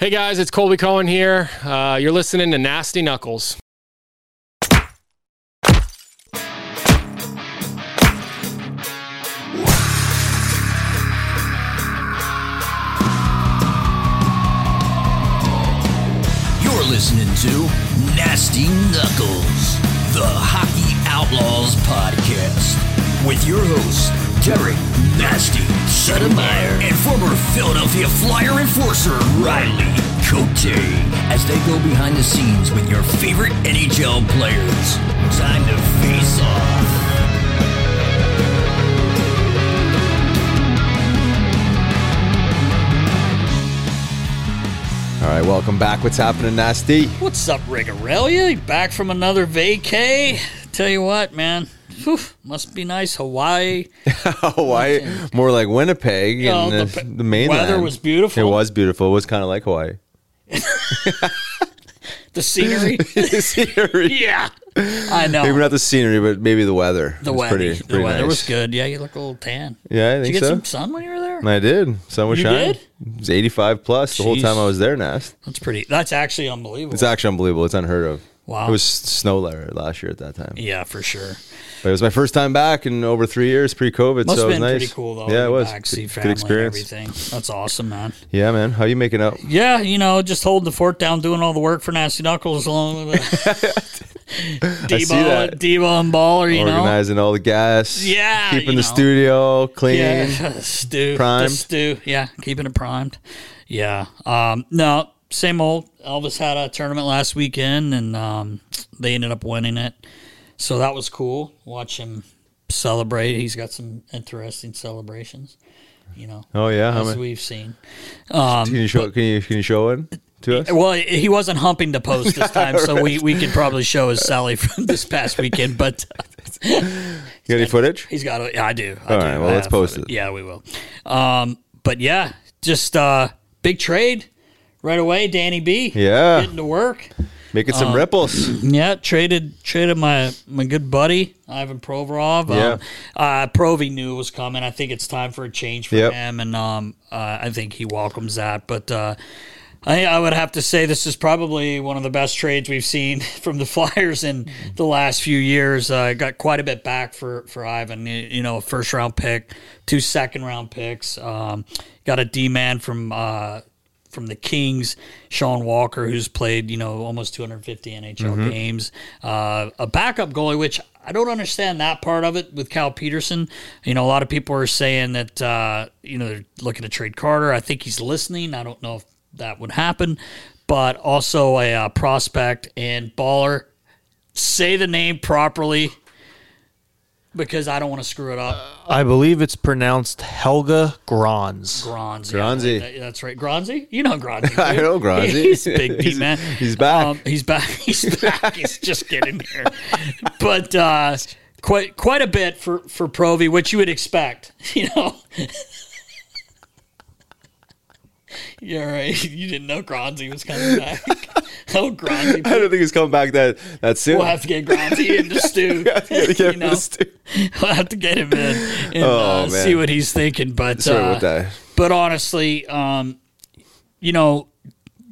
Hey guys, it's Colby Cohen here. Uh, you're listening to Nasty Knuckles. You're listening to Nasty Knuckles, the Hockey Outlaws podcast, with your hosts, Derek Nasty Settlemyre and former Philadelphia Flyer enforcer Riley Cote, as they go behind the scenes with your favorite NHL players. Time to face off. All right, welcome back. What's happening, Nasty? What's up, Rigarelia? Back from another vacay. Tell you what, man. Whew, must be nice. Hawaii. Hawaii, more like Winnipeg You know, and the the, the mainland. weather was beautiful. It was beautiful. It was kind of like Hawaii. The scenery. the scenery, yeah. I know. maybe not the scenery, but maybe the weather. the weather. pretty, the pretty weather nice. was good. Yeah, you look a little tan. Yeah, I Did think you get so. some sun when you were there? I did. Sun was You shining. did? It was 85 plus the whole time I was there, Nast. That's pretty. That's actually unbelievable. It's actually unbelievable. It's unheard of. Wow. It was snow last year at that time. yeah, for sure. But it was my first time back in over three years pre-COVID, Must so it was nice. pretty cool though. Yeah, it was. Back, Good- see good, family experience. and everything. That's awesome, man. Yeah, man. How you making out? Yeah, you know, just holding the fort down, doing all the work for Nasty Knuckles along with the see that. Debo, Debo and Baller, you know. Organizing all the gas. Yeah, Keeping the know. studio clean. Yeah, stew, Primed. Stew. Yeah, keeping it primed. Yeah. Um, no, same old. Elvis had a tournament last weekend, and um, they ended up winning it. So that was cool. Watch him celebrate. He's got some interesting celebrations. You know, Oh yeah. As many? we've seen. Um, Can you show? Can you can you show one to us? well, he wasn't humping the post this time, so we, we could probably show his Sally from this past weekend. But You got any footage? He's got. A, yeah, I do. I All do. right, well, I let's post of it. Yeah, we will. Um, but yeah, just uh, big trade right away. Danny B. Yeah. getting to work. Making Uh, some ripples. Yeah, traded traded my my good buddy Ivan Provorov. Yeah. Um, uh, Provi knew it was coming. I think it's time for a change for Yep. him, and um, uh, I think he welcomes that. But uh, I, I would have to say this is probably one of the best trades we've seen from the Flyers in the last few years. Uh, got quite a bit back for for Ivan. You, you know, a first round pick, two second round picks. Um, got a D man from. Uh, from the Kings, Sean Walker, who's played you know almost 250 NHL games, uh, a backup goalie, which I don't understand that part of it with Cal Petersen. You know, a lot of people are saying that uh, you know they're looking to trade Carter. I think he's listening. I don't know if that would happen, but also a uh, prospect and baller. Say the name properly because I don't want to screw it up. I believe it's pronounced Helge Grans. Gronzi. Gronzi. Yeah, that- that's right. Gronzi? You know Gronzi. I dude. know Gronzi. He's big Pete, He's- man. he's back. Um, he's back. He's back. he's just getting here. But uh, quite quite a bit for, for Provi, which you would expect, you know. You're right. You didn't know Gronzi was coming back. oh, Gronzi. I don't think he's coming back that that soon. We'll have to get Gronzi in the stew. Gotta get you know? this. We'll have to get him in and Oh, uh, see what he's thinking. But uh, but honestly, um, you know,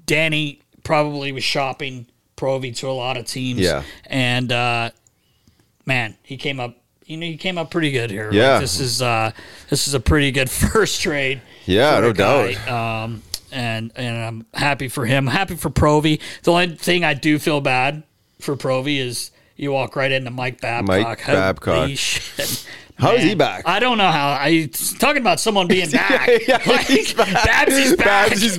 Danny probably was shopping Provi to a lot of teams. Yeah. And uh, man, he came up. You know, he came up pretty good here. Like, Yeah. this is uh, this is a pretty good first trade. Yeah, no doubt. Um, and and I'm happy for him. Happy for Provi. The only thing I do feel bad for Provi is you walk right into Mike Babcock. Mike Holy Babcock. shit. How is he back? I don't know how. I talking about someone being back. yeah, like, he's back. Babsy's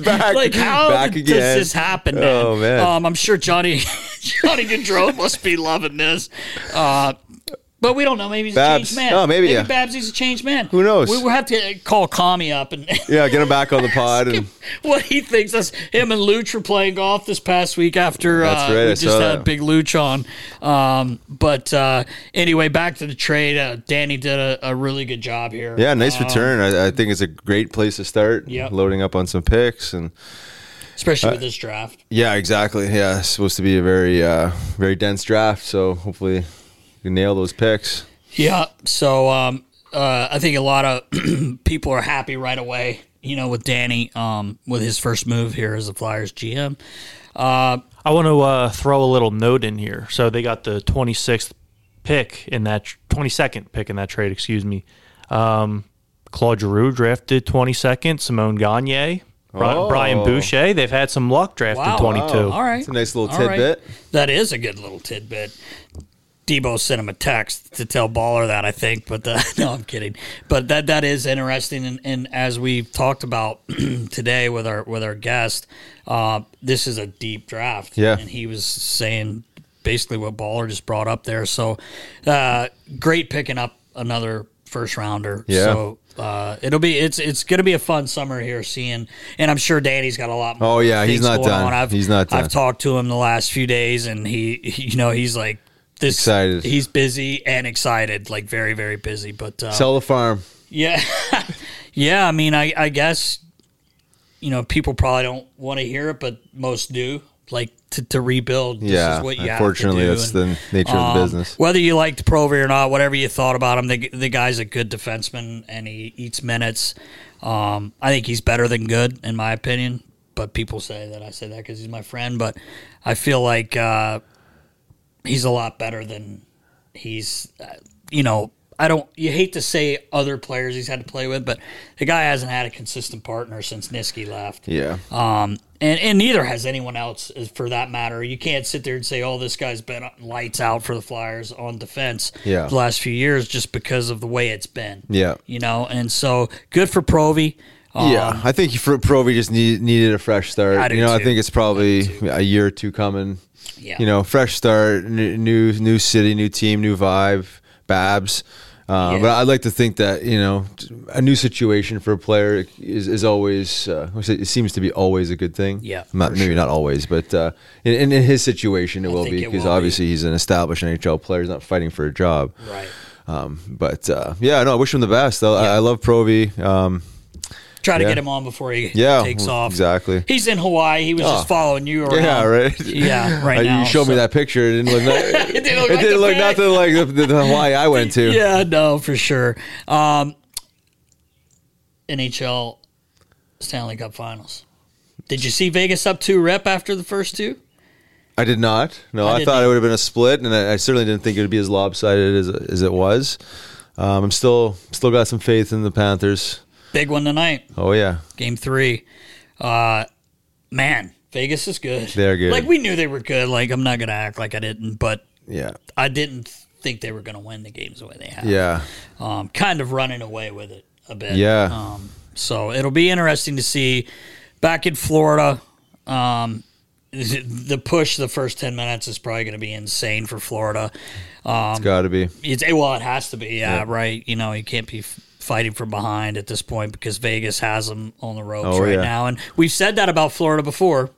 back. Back. Like how Back does again. this happen? Man? Oh, man. Um, I'm sure Johnny Johnny Gaudreau must be loving this. Uh, but we don't know. Maybe he's a changed man. Oh, maybe, yeah. Babsy's a changed man. Who knows? We will have to call Kami up and Yeah, get him back on the pod and what he thinks. That's him and Luch were playing golf this past week after uh, right, we I just had that. Big Luch on. Um, but uh, anyway, back to the trade. Uh, Danny did a, a really good job here. yeah, nice Um, return. I, I think it's a great place to start. Yeah, loading up on some picks and especially with this draft. yeah, exactly. Yeah, it's supposed to be a very uh, very dense draft. So hopefully you nail those picks. Yeah. So um, uh, I think a lot of people are happy right away. You know, with Danny, um, with his first move here as the Flyers GM. Uh, I want to uh, throw a little note in here. So they got the 26th pick in that 22nd pick in that trade. Excuse me. Um, Claude Giroux drafted 22nd. Simon Gagne, Bri- Oh. Brian Boucher. They've had some luck drafting Wow. 22. all right. It's a nice little All right. tidbit. That is a good little tidbit. Debo sent him a text to tell Baller that I think, but uh, no, I'm kidding. But that that is interesting, and, and as we've talked about today with our with our guest, uh, this is a deep draft. Yeah. and he was saying basically what Baller just brought up there. So, uh, great picking up another first rounder. Yeah. So. Uh, it'll be it's it's gonna be a fun summer here seeing and I'm sure Danny's got a lot more. Oh, yeah, he's not done. on. I've, He's not done. I've talked to him the last few days, and he, he you know, he's like this. Excited. He's busy and excited, like very, very busy. But uh, Sell the farm. yeah, yeah. I mean, I, I guess you know people probably don't want to hear it, but most do. Like to, to rebuild. This Yeah, is what you unfortunately, have to do. that's the nature of the business. Whether you liked Provi or not, whatever you thought about him, the, the guy's a good defenseman and he eats minutes. Um, I think he's better than good, in my opinion. But people say that I say that because he's my friend. But I feel like uh, he's a lot better than he's. Uh, you know, I don't. You hate to say other players he's had to play with, but the guy hasn't had a consistent partner since Niski left. Yeah. Um, and, and neither has anyone else for that matter. You can't sit there and say, oh, this guy's been lights out for the Flyers on defense Yeah. the last few years just because of the way it's been. Yeah. You know, and so good for Provi. Um, Yeah, I think for Provi just need, needed a fresh start. You know, I think it's probably a year or two coming. Yeah. You know, fresh start, new new, city, new team, new vibe, Babs. Uh, Yeah. But I'd like to think that you know a new situation for a player is, is always uh, it seems to be always a good thing. Yeah, not maybe sure. not always, but uh, in, in his situation it will be because will be. obviously he's an established NHL player. He's not fighting for a job. Right. Um, but uh, yeah, no, I wish him the best. I, I love Provi. Um, Try to Yeah. get him on before he Yeah, takes off. exactly. He's in Hawaii. He was Oh. just following you around. Yeah, right. Yeah, right Uh, now. You showed me that picture. It didn't look. That, It didn't look it like didn't look nothing like the, the, the Hawaii I went to. Yeah, no, for sure. Um, NHL Stanley Cup Finals. Did you see Vegas up two rep after the first two? I did not. No, I I, thought it would have been a split, and I, I certainly didn't think it would be as lopsided as as it was. Um, I'm still still got some faith in the Panthers. Big one tonight, Oh yeah, game three. Uh, man, Vegas is good. They're good. Like we knew they were good. Like I'm not gonna act like I didn't, but yeah, I didn't think they were gonna win the games the way they have. yeah. um, kind of running away with it a bit. Yeah. Um, so it'll be interesting to see back in Florida. Um, the push the first 10 minutes is probably going to be insane for Florida. Um, It's got to be. it's, well, it has to be, yeah, right. You know, you can't be fighting from behind at this point because Vegas has them on the ropes Oh, right yeah. now. And we've said that about Florida before.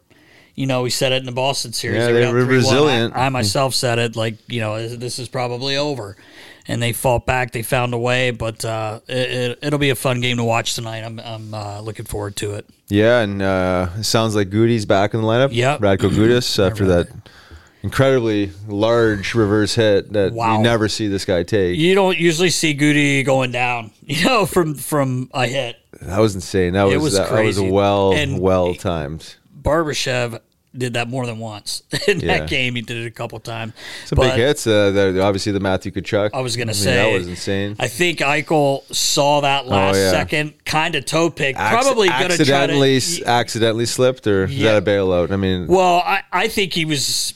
You know, we said it in the Boston series. Yeah, were they were resilient. I, I myself said it like, you know, this is probably over. And they fought back. They found a way, but uh, it, it, will be a fun game to watch tonight. I'm, I'm uh, looking forward to it. Yeah, and uh, it sounds like Goody's back in the lineup. Yep. Radko Gudas after that incredibly large reverse hit that Wow. you never see this guy take. You don't usually see Goody going down, you know, from from a hit. That was insane. That was, It was that, that was well And- well timed. Barbashev did that more than once in Yeah. that game. He did it a couple times. Some big hits. Uh, obviously the Matthew Tkachuk. I was gonna mean, say that was insane. I think Eichel saw that last Oh, yeah. second, kind of toe pick. Acc- Probably gonna try accidentally to. accidentally slipped or is Yeah. that a bailout? I mean, Well, I, I think he was.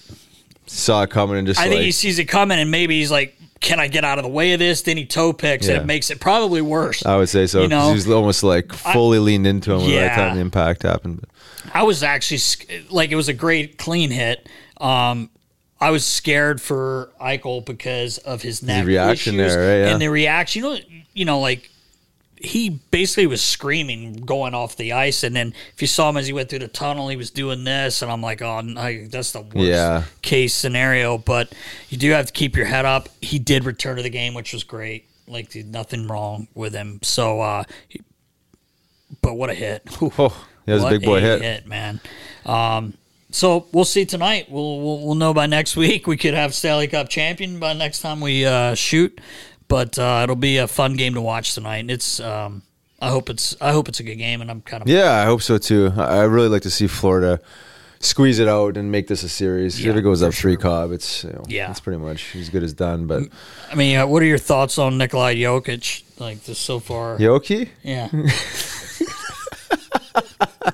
Saw it coming and just I like think he sees it coming, and maybe he's like, "Can I get out of the way of this?" Then he toe picks, and Yeah. it makes it probably worse. I would say so. You 'cause know? he was almost like fully leaned into him by the Yeah. time the impact happened. I was actually sc- like, it was a great clean hit. Um, I was scared for Eichel because of his neck reaction issues there, right? Yeah. and the reaction. You know, you know, like he basically was screaming going off the ice, and then if you saw him as he went through the tunnel, he was doing this, and I'm like, oh, no, that's the worst Yeah. case scenario. But you do have to keep your head up. He did return to the game, which was great. Like nothing wrong with him. So, uh, he- but what a hit! Oh, that was a big boy hit. man. Um, so we'll see tonight. We'll, we'll we'll know by next week. We could have Stanley Cup champion by next time we uh, shoot, but uh, it'll be a fun game to watch tonight. And it's um, I hope it's I hope it's a good game, and I'm kind of Yeah, I hope so too. I really like to see Florida squeeze it out and make this a series. Yeah, if it goes up three cobb, it's you know, Yeah. it's pretty much as good as done. But I mean, uh, what are your thoughts on Nikolai Jokic? Like this so far? Yoki, Yeah,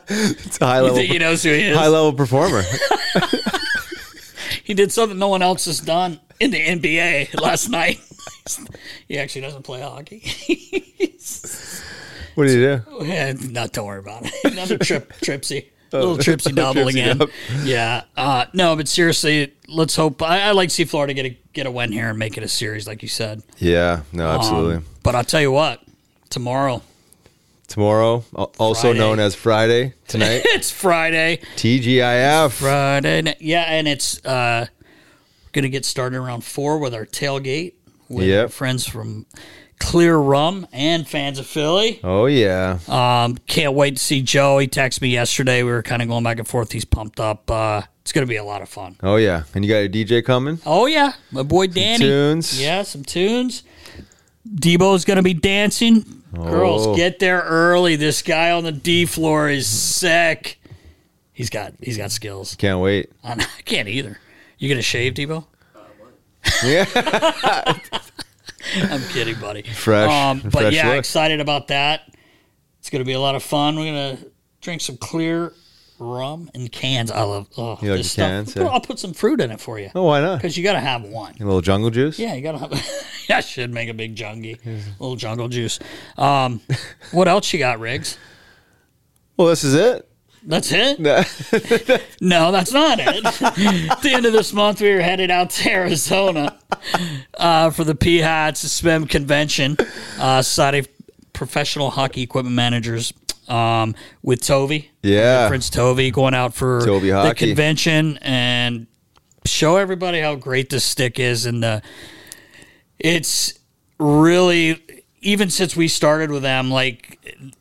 it's a high you level, he knows who he is? high level performer. He did something no one else has done in the NBA last night. he actually doesn't play hockey. what do you do? Yeah, no, don't worry about it. Another trip, tripsy, little tripsy double again. Yeah, uh, no, but seriously, let's hope. I, I like to see Florida get a get a win here and make it a series, like you said. Yeah, no, absolutely. Um, but I'll tell you what, tomorrow Tomorrow, also Friday. known as Friday tonight, it's Friday, TGIF. Friday, yeah, and it's uh, gonna get started around four with our tailgate with Yep. our friends from Clear Rum and fans of Philly. Oh yeah, Um, can't wait to see Joe. He texted me yesterday. We were kind of going back and forth. He's pumped up. Uh, it's going to be a lot of fun. oh yeah, and you got a DJ coming. Oh yeah, my boy Danny. tunes. Yeah, some tunes. Debo's going to be dancing. Girls, Oh. get there early. This guy on the D floor is sick. He's got he's got skills. Can't wait. I can't either. You gonna shave, Debo? Yeah, I'm kidding, buddy. Fresh- Um, but fresh yeah, look. excited about that. It's gonna be a lot of fun. We're gonna drink some clear rum in cans. I love. Oh, You like this stuff. cans, I'll put- yeah. I'll put some fruit in it for you oh why not? because you gotta have one. A little jungle juice. Yeah, you gotta have. I should make a big jungie, little jungle juice. Um, what else you got, Riggs? Well, this is it. That's it? No, that's not it. At the end of this month, we were headed out to Arizona uh, for the P Hats Swim convention, uh, Society of Professional Hockey Equipment Managers, um, with Tovi. Yeah. Prince Tovi going out for the Hockey. convention and show everybody how great this stick is. And the, it's really, even since we started with them, like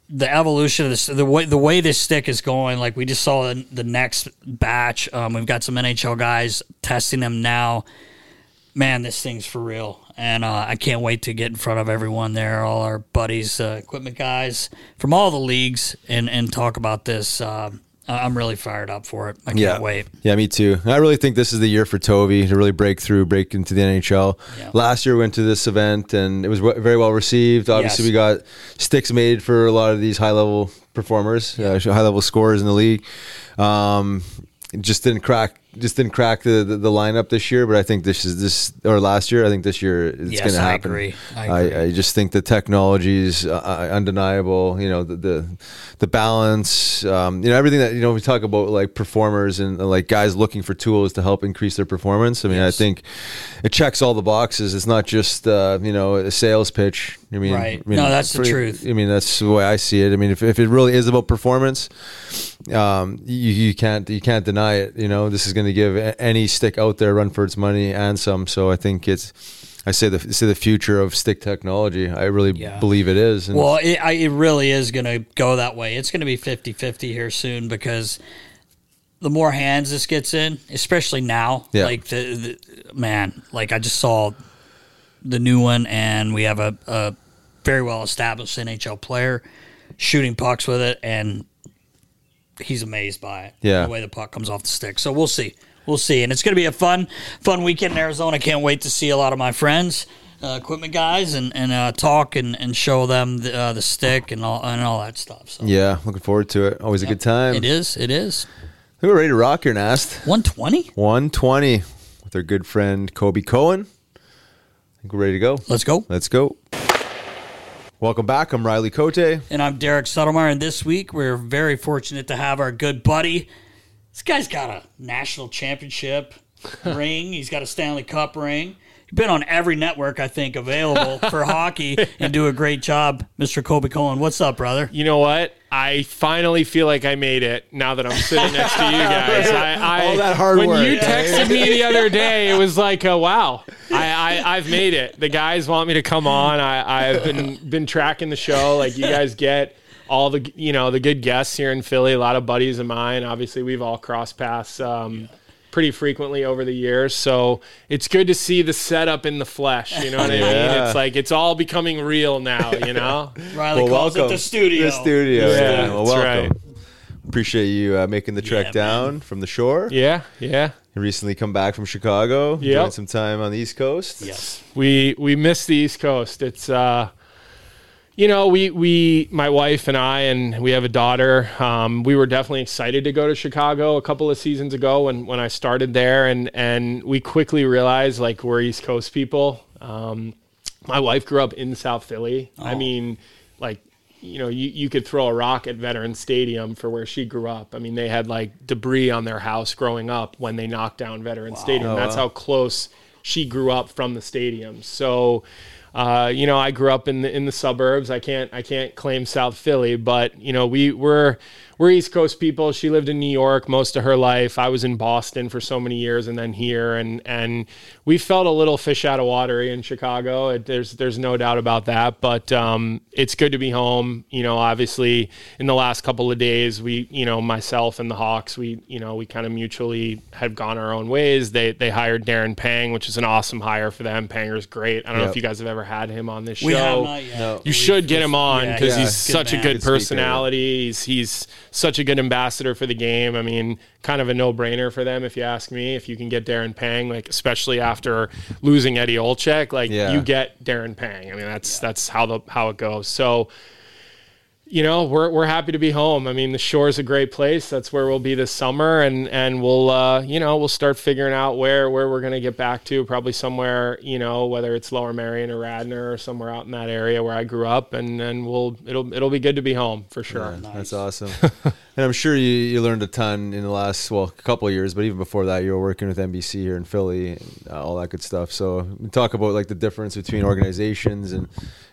the evolution of this, the way the way this stick is going, like we just saw the, the next batch. Um, we've got some NHL guys testing them now. Man, this thing's for real, and uh, I can't wait to get in front of everyone there, all our buddies, uh, equipment guys from all the leagues, and and talk about this. Um, I- I'm really fired up for it. I can't Yeah. wait. Yeah, me too. I really think this is the year for Toby to really break through, break into the NHL. Yeah. Last year we went to this event and it was w- very well received. Obviously, Yes. we got sticks made for a lot of these high level performers, uh, high level scorers in the league. Um, it just didn't crack just didn't crack the, the, the lineup this year, but I think this is this or last year. I think this year it's Yes, going to I happen. agree. I I, agree. I just think the technology is uh, uh, undeniable. You know the the, the balance. Um, you know everything that you know we talk about like performers and uh, like guys looking for tools to help increase their performance. I mean, I think it checks all the boxes. It's not just uh, you know a sales pitch. I mean, Right. I mean, No, that's the truth. I mean, that's the way I see it. I mean, if, if it really is about performance, um, you, you can't you can't deny it. You know, this is going to give any stick out there run for its money and some. So I think it's. I say the say the future of stick technology. I really Yeah. believe it is. And Well, it, I, it really is going to go that way. It's going to be 50 50 here soon because the more hands this gets in, especially now, Yeah. like the, the man, like I just saw the new one, and we have a, a very well established NHL player shooting pucks with it, and he's amazed by it. Yeah. The way the puck comes off the stick. So we'll see. We'll see. And it's going to be a fun, fun weekend in Arizona. Can't wait to see a lot of my friends, uh, equipment guys, and, and uh, talk and, and show them the, uh, the stick and all, and all that stuff. So yeah, looking forward to it. Always a good time. it is. It is. I we're ready to rock here, Nast. 120? 120 with our good friend Colby Cohen. I think we're ready to go. Let's go. Let's go. Welcome back. I'm Riley Cote. And I'm Derek Settlemyre. And this week, we're very fortunate to have our good buddy. This guy's got a national championship ring. He's got a Stanley Cup ring. He's been on every network, I think, available for hockey and do a great job, Mr. Colby Cohen. What's up, brother? You know what? I finally feel like I made it now that I'm sitting next to you guys. I, I, All that hard when work. you texted me the other day, it was like, uh, wow, I, I, I've made it. The guys want me to come on. I, I've been been tracking the show. Like you guys get all the you know the good guests here in Philly. A lot of buddies of mine. Obviously, we've all crossed paths. Um, Pretty frequently over the years, so it's good to see the setup in the flesh. You know what I mean? It's like it's all becoming real now. You know? Riley Well, calls welcome. it the studio. The studio. Yeah, Yeah. Well, that's welcome. Appreciate you uh, making the trek Yeah, down from the shore. Yeah, yeah. You recently come back from Chicago. Yeah, Doing some time on the East Coast. Yes. we we miss the East Coast. It's uh, you know, we we my wife and I and we have a daughter. Um, we were definitely excited to go to Chicago a couple of seasons ago when when I started there, and and we quickly realized like we're East Coast people. Um, my wife grew up in South Philly. I mean, like you know, you, you could throw a rock at Veterans Stadium for where she grew up. I mean, they had like debris on their house growing up when they knocked down Veterans Stadium. That's how close she grew up from the stadium. So, uh, you know, I grew up in the in the suburbs. I can't I can't claim South Philly, but you know, we we're we're East Coast people. She lived in New York most of her life. I was in Boston for so many years, and then here, and and we felt a little fish out of water in Chicago. It, there's there's no doubt about that. But um, it's good to be home. You know, obviously, in the last couple of days, we you know myself and the Hawks, we you know we kind of mutually have gone our own ways. They they hired Darren Pang, which is an awesome hire for them. Panger's great. I don't know if you guys have ever had him on this show. We have not yet. No. You We've- should get him on because yeah, he's good such a man. good Good speaker, personality. He's he's such a good ambassador for the game. I mean, kind of a no brainer for them if you ask me. If you can get Darren Pang, like especially after losing Eddie Olczyk, like Yeah. you get Darren Pang. I mean, that's that's how the how it goes. So you know, we're we're happy to be home. I mean, the shore's a great place. That's where we'll be this summer, and and we'll uh, you know we'll start figuring out where where we're gonna get back to. Probably somewhere you know whether it's Lower Merion or Radnor or somewhere out in that area where I grew up, and then we'll it'll it'll be good to be home for sure. That's awesome. and I'm sure you, you learned a ton in the last, well, a couple of years, but even before that, you were working with NBC here in Philly and uh, all that good stuff. So talk about like the difference between organizations and,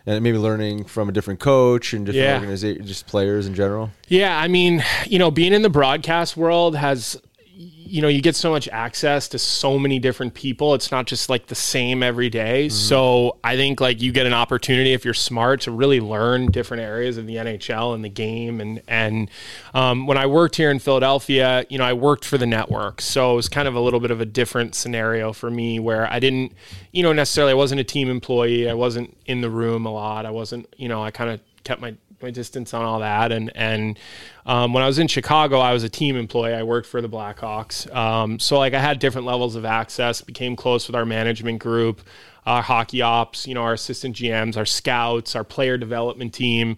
and maybe learning from a different coach and different Yeah. organizations, just players in general. Yeah, I mean, you know, being in the broadcast world has you know, you get so much access to so many different people. It's not just like the same every day. So I think like you get an opportunity if you're smart to really learn different areas of the NHL and the game. And and um, when I worked here in Philadelphia, you know, I worked for the network, so it was kind of a little bit of a different scenario for me where I didn't, you know, necessarily I wasn't a team employee. I wasn't in the room a lot. I wasn't, you know, I kind of kept my my distance on all that. And and um, when I was in Chicago, I was a team employee. I worked for the Blackhawks, um, so like I had different levels of access. Became close with our management group, our hockey ops, you know, our assistant GMs, our scouts, our player development team,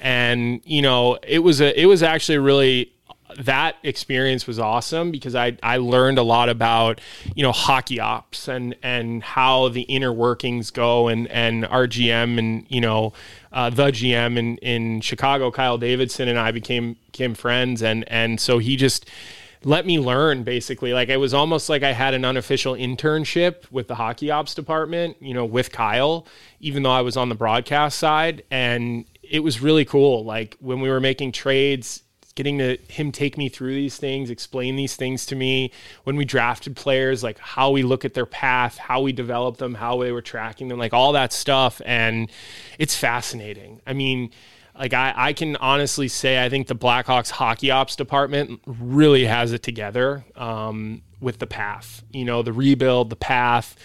and you know, it was a it was actually really that experience was awesome because I, I learned a lot about you know hockey ops and and how the inner workings go and and our GM and you know uh, the GM in in Chicago Kyle Davidson and I became became friends. And and so he just let me learn basically. Like it was almost like I had an unofficial internship with the hockey ops department you know with Kyle even though I was on the broadcast side. And it was really cool. Like when we were making trades getting to him take me through these things, explain these things to me. When we drafted players, like how we look at their path, how we develop them, how they were tracking them, like all that stuff. And it's fascinating. I mean, like I, I can honestly say I think the Blackhawks hockey ops department really has it together um, with the path, you know, the rebuild, the path.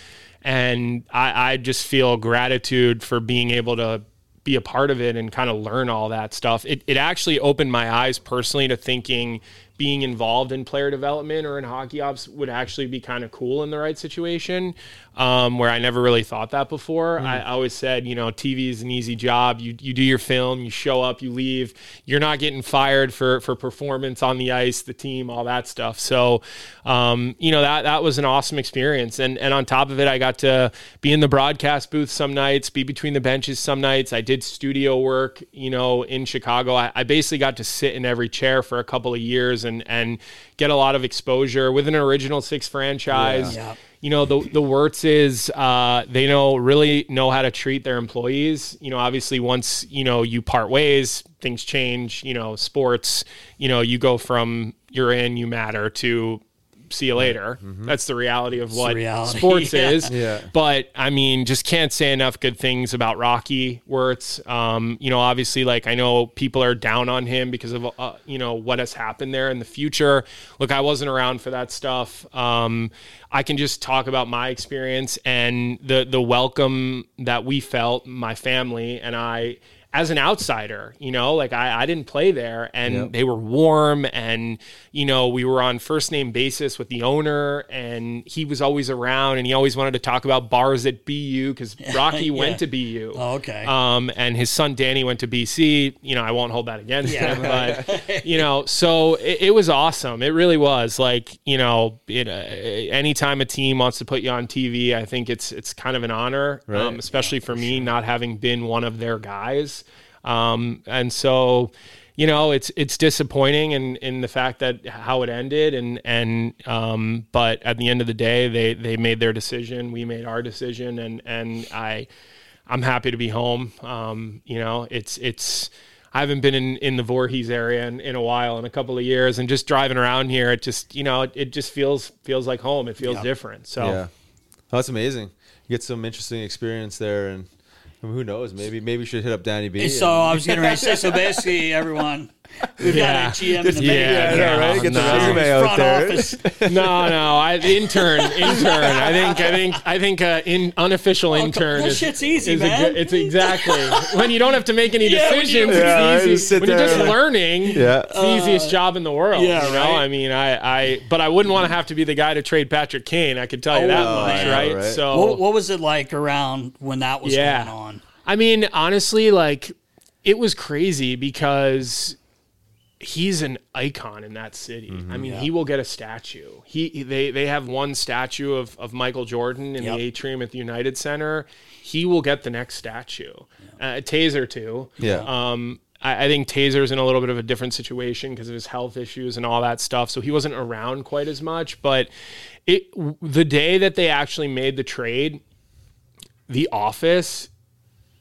And I, I just feel gratitude for being able to be a part of it and kind of learn all that stuff. It, it actually opened my eyes personally to thinking being involved in player development or in hockey ops would actually be kind of cool in the right situation um, where I never really thought that before. Mm. I always said, you know, TV is an easy job. You, you do your film, you show up, you leave. You're not getting fired for, for performance on the ice, the team, all that stuff. So, um, you know, that, that was an awesome experience. And, and on top of it, I got to be in the broadcast booth some nights, be between the benches some nights. I did studio work, you know, in Chicago. I, I basically got to sit in every chair for a couple of years and, and get a lot of exposure with an original six franchise. Yeah. Yeah you know the the Wirtzes uh, they know really know how to treat their employees. You know, obviously once you know you part ways, things change. You know, sports. You know, you go from you're in, you matter to see you later. Mm-hmm. That's the reality of what reality. sports yeah. is. Yeah. But I mean, just can't say enough good things about Rocky Wirtz. Um, you know, obviously, like I know people are down on him because of uh, you know what has happened there in the future. Look, I wasn't around for that stuff. Um, I can just talk about my experience and the the welcome that we felt, my family and I as an outsider, you know, like I, I didn't play there and yep. they were warm and, you know, we were on first name basis with the owner and he was always around and he always wanted to talk about bars at BU because Rocky yeah. went to BU. Oh, okay. Um, and his son Danny went to BC. You know, I won't hold that against yeah. him, but, you know, so it, it, was awesome. It really was like, you know, it, uh, anytime a team wants to put you on TV, I think it's, it's kind of an honor, right. um, especially for me, not having been one of their guys. Um, and so, you know, it's it's disappointing in in the fact that how it ended, and and um, but at the end of the day, they they made their decision, we made our decision, and and I I'm happy to be home. Um, you know, it's it's. I haven't been in, in the Voorhees area in, in a while, in a couple of years, and just driving around here, it just you know it, it just feels feels like home. It feels yeah. different. So yeah, oh, that's amazing. You get some interesting experience there, and who knows? Maybe maybe we should hit up Danny B. So I was getting ready to say. So basically, everyone We've yeah. got a GM in the yeah, yeah, right. Get the no. resume out there. no, no, I, intern, intern. I think, I think, I think, uh, in unofficial oh, intern. That is, shit's easy, is man. A, it's exactly when you don't have to make any yeah, decisions. it's easy. Just when you're just learning, yeah. it's the easiest uh, job in the world. Yeah, you know? right. I mean, I, I, but I wouldn't want to have to be the guy to trade Patrick Kane. I could tell you oh, that much, right? right? So, what, what, was it like around when that was yeah. going on? I mean, honestly, like it was crazy because he's an icon in that city. Mm-hmm, I mean, yeah. he will get a statue. He they they have one statue of of Michael Jordan in yep. the atrium at the United Center. He will get the next statue. Yeah. Uh, Taser too. Yeah. Um, I, I think Taser's in a little bit of a different situation because of his health issues and all that stuff. So he wasn't around quite as much. But it the day that they actually made the trade, the office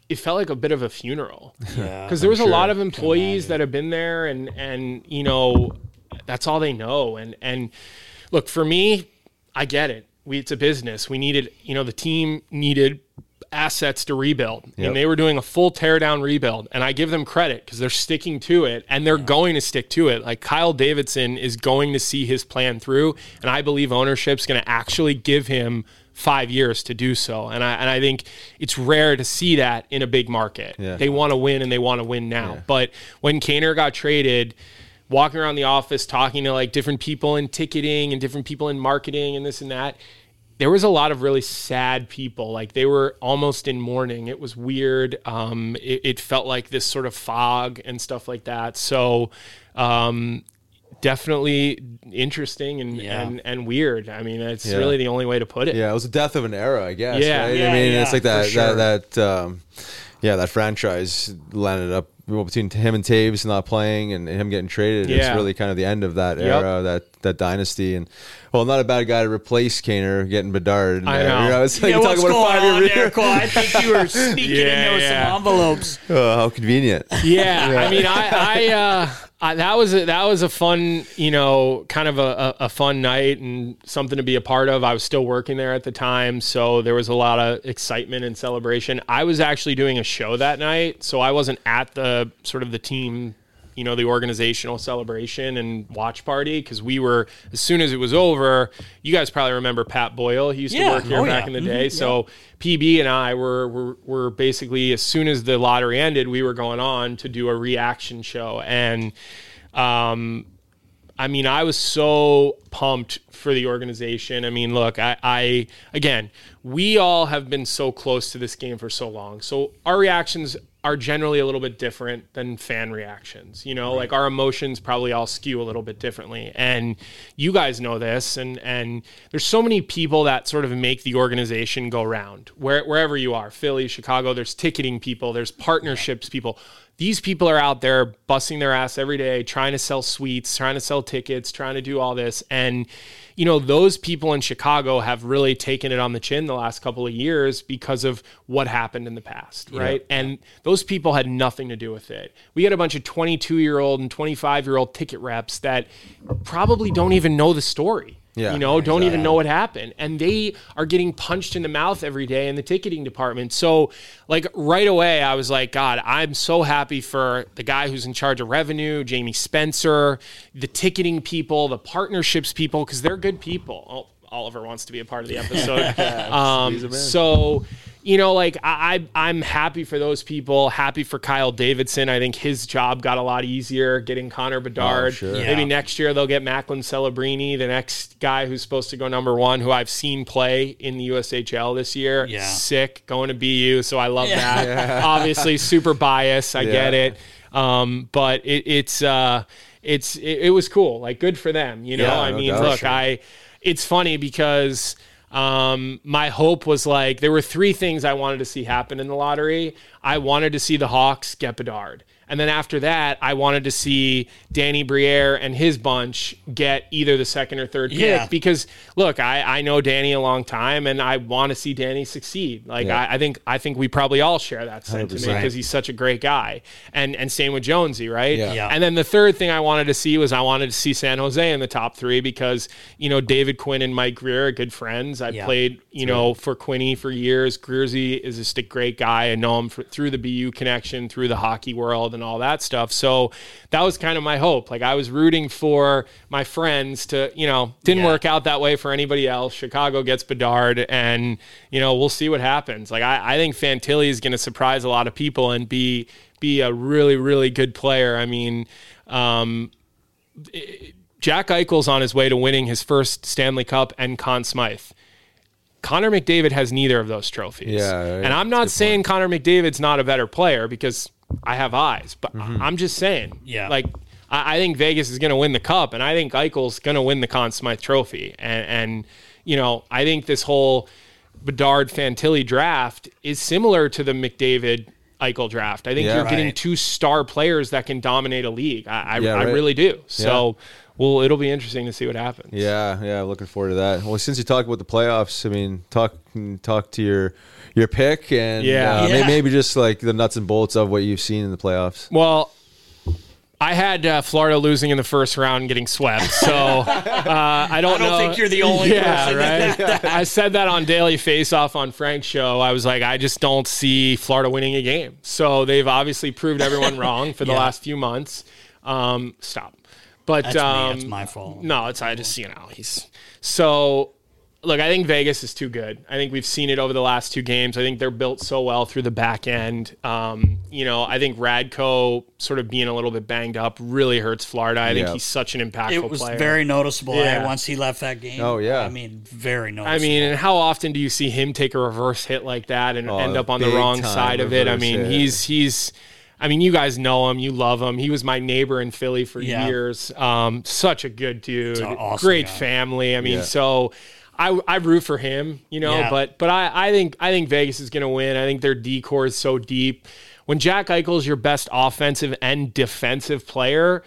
it felt like a bit of a funeral. Because yeah, there was I'm a lot of employees that have been there and and you know that's all they know. And and look for me i get it. We it's a business. We needed you know the team needed assets to rebuild. Yep. and they were doing a full teardown rebuild. And i give them credit because they're sticking to it and they're yeah. going to stick to it. Like kyle davidson is going to see his plan through. And i believe ownership's going to actually give him five years to do so. And I and I think it's rare to see that in a big market. Yeah. They want to win and they want to win now. Yeah. But when Kaner got traded, walking around the office talking to like different people in ticketing and different people in marketing and this and that, there was a lot of really sad people. Like they were almost in mourning. It was weird. Um, it, it, felt like this sort of fog and stuff like that. So um, definitely interesting and, Yeah. and and weird. I mean, it's Yeah. really the only way to put it. Yeah, it was the death of an era, I guess. Yeah. right? Yeah, I mean, yeah, it's like that sure. that that um, yeah, that franchise landed up well, between him and Toews not playing and him getting traded. It's really kind of the end of that Yep. era, that that dynasty, and well, not a bad guy to replace Kaner getting Bedard. in I there. know. You it's like yeah, you what's talk going about a on five-year there, Cole? I think you were sneaking Yeah, into yeah. some envelopes. Oh, how convenient. Yeah, I mean, I, I, uh, That was a, that was a fun, you know, kind of a, a fun night and something to be a part of. I was still working there at the time, so there was a lot of excitement and celebration. I was actually doing a show that night, so I wasn't at the sort of the team. You know, the organizational celebration and watch party because we were, as soon as it was over, you guys probably remember Pat Boyle. He used Yeah. to work here Oh, back yeah. in the Mhm. day. So PB and I were, were were basically as soon as the lottery ended, we were going on to do a reaction show, and um, I mean, I was so pumped for the organization. I mean, look, I, I again, we all have been so close to this game for so long, so our reactions are generally a little bit different than fan reactions. You know, like our emotions probably all skew a little bit differently, and you guys know this. And and there's so many people that sort of make the organization go round. Where, wherever you are, Philly, Chicago, there's ticketing people, there's partnerships people these people are out there busting their ass every day trying to sell suites trying to sell tickets trying to do all this. And you know those people in chicago have really taken it on the chin the last couple of years because of what happened in the past right? And those people had nothing to do with it. We had a bunch of 22 year old and 25 year old ticket reps that probably don't even know the story Yeah, you know don't even know what happened. And they are getting punched in the mouth every day in the ticketing department. So like right away i was like god i'm so happy for the guy who's in charge of revenue jamie spencer the ticketing people the partnerships people because they're good people. Oh, oliver wants to be a part of the episode. Um, so you know, like I, I, I'm happy for those people. Happy for Kyle Davidson. I think his job got a lot easier getting Connor Bedard. sure. Maybe next year they'll get Macklin Celebrini, the next guy who's supposed to go number one, who I've seen play in the USHL this year. Yeah. Sick, going to BU, so I love Yeah. that. Obviously, super bias. I get it. Um, but it, it's uh, it's it, it was cool. Like good for them. You know, Yeah, I no mean, doubt. look, Sure. I. It's funny because um, my hope was like there were three things I wanted to see happen in the lottery. I wanted to see the Hawks get Bedard. And then after that, I wanted to see Danny Briere and his bunch get either the second or third pick Yeah. because look, I, I know Danny a long time and I want to see Danny succeed. Like Yeah. I, I think I think we probably all share that sentiment 100%. because he's such a great guy. And and same with Jonesy, right? Yeah. Yeah. And then the third thing I wanted to see was I wanted to see San Jose in the top three because, you know, David Quinn and Mike Grier are good friends. I Yeah. played, you know, for Quinny for years. Greersy is just a great guy. I know him for, through the BU connection, through the hockey world and all that stuff. So that was kind of my hope. Like I was rooting for my friends to, you know, didn't Yeah. work out that way for anybody else. Chicago gets Bedard and, you know, we'll see what happens. Like I, I think Fantilli is going to surprise a lot of people and be, be a really, really good player. I mean, um, Jack Eichel's on his way to winning his first Stanley Cup and Conn Smythe. Connor McDavid has neither of those trophies. Yeah, and I'm not saying Connor McDavid's not a better player because I have eyes, but mm-hmm. I'm just saying, Yeah. like I, I think Vegas is going to win the cup, and I think Eichel's going to win the Conn Smythe Trophy, and and you know I think this whole Bedard Fantilli draft is similar to the McDavid. Eichel draft. I think Yeah. you're getting two star players that can dominate a league. I, I, Yeah, I really do. So, well, it'll be interesting to see what happens. Yeah, yeah, looking forward to that. Well, since you talked about the playoffs, I mean, talk talk to your your pick and Yeah. uh, Yeah. maybe just like the nuts and bolts of what you've seen in the playoffs. Well, I had uh, Florida losing in the first round and getting swept. So uh, I don't I don't know. think you're the only yeah, person that- right. I said that on Daily Face Off on Frank's show. I was like, I just don't see Florida winning a game. So they've obviously proved everyone wrong for the Yeah. last few months. Um, stop. But That's me. um, That's my fault. No, it's I just you know he's so. Look, I think Vegas is too good. I think we've seen it over the last two games. I think they're built so well through the back end. Um, you know, I think Radko sort of being a little bit banged up really hurts Florida. I think Yeah. he's such an impactful It was player. very noticeable Yeah. once he left that game. Oh, yeah. I mean, very noticeable. I mean, and how often do you see him take a reverse hit like that and Oh, end up on the wrong side of it? I mean, hit. he's he's I mean, you guys know him, you love him. He was my neighbor in Philly for Yeah. years. Um, such a good dude, awesome great guy. family. I mean, Yeah. so I I root for him, you know. Yeah. But but I I think I think Vegas is going to win. I think their D corps is so deep. When Jack Eichel's your best offensive and defensive player,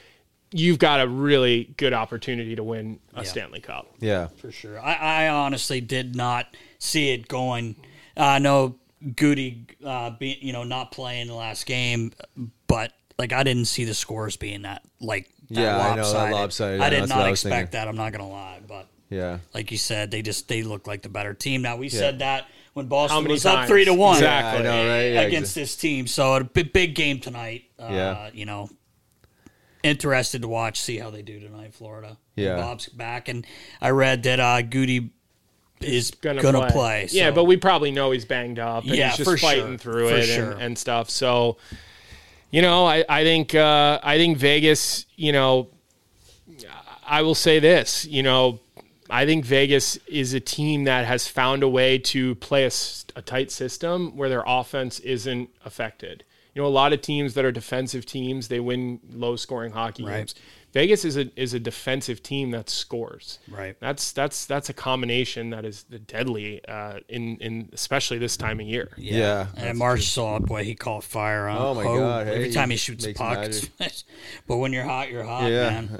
you've got a really good opportunity to win a Stanley Cup. Yeah. for sure. I, I honestly did not see it going. I know Goody, uh, be, you know, not playing the last game, but like I didn't see the scores being that like that Yeah, I know, that lopsided. lopsided. I did not expect thinking. that. I'm not gonna lie, but Yeah. like you said, they just they look like the better team. Now we said that when Boston many was up three to one Exactly. I know, right? Yeah, against this team. So a big, big game tonight. Uh, Yeah. you know, interested to watch, see how they do tonight, Florida. Yeah. Bob's back, and I read that uh, Goody is Gonna, gonna, play. play. Yeah, but we probably know he's banged up and Yeah, he's just for fighting sure. through For it sure. and, and stuff. So, you know, I, I think uh, I think Vegas, you know, I will say this, you know, I think Vegas is a team that has found a way to play a tight system where their offense isn't affected. You know, a lot of teams that are defensive teams, they win low scoring hockey Right. games. Vegas is a is a defensive team that scores. Right. That's that's that's a combination that is deadly uh, in in especially this time of year. Yeah. And Marchessault boy he caught fire on. Oh, my Ho. God, Every hey, time he he shoots a puck, but when you're hot, you're hot, Yeah. man.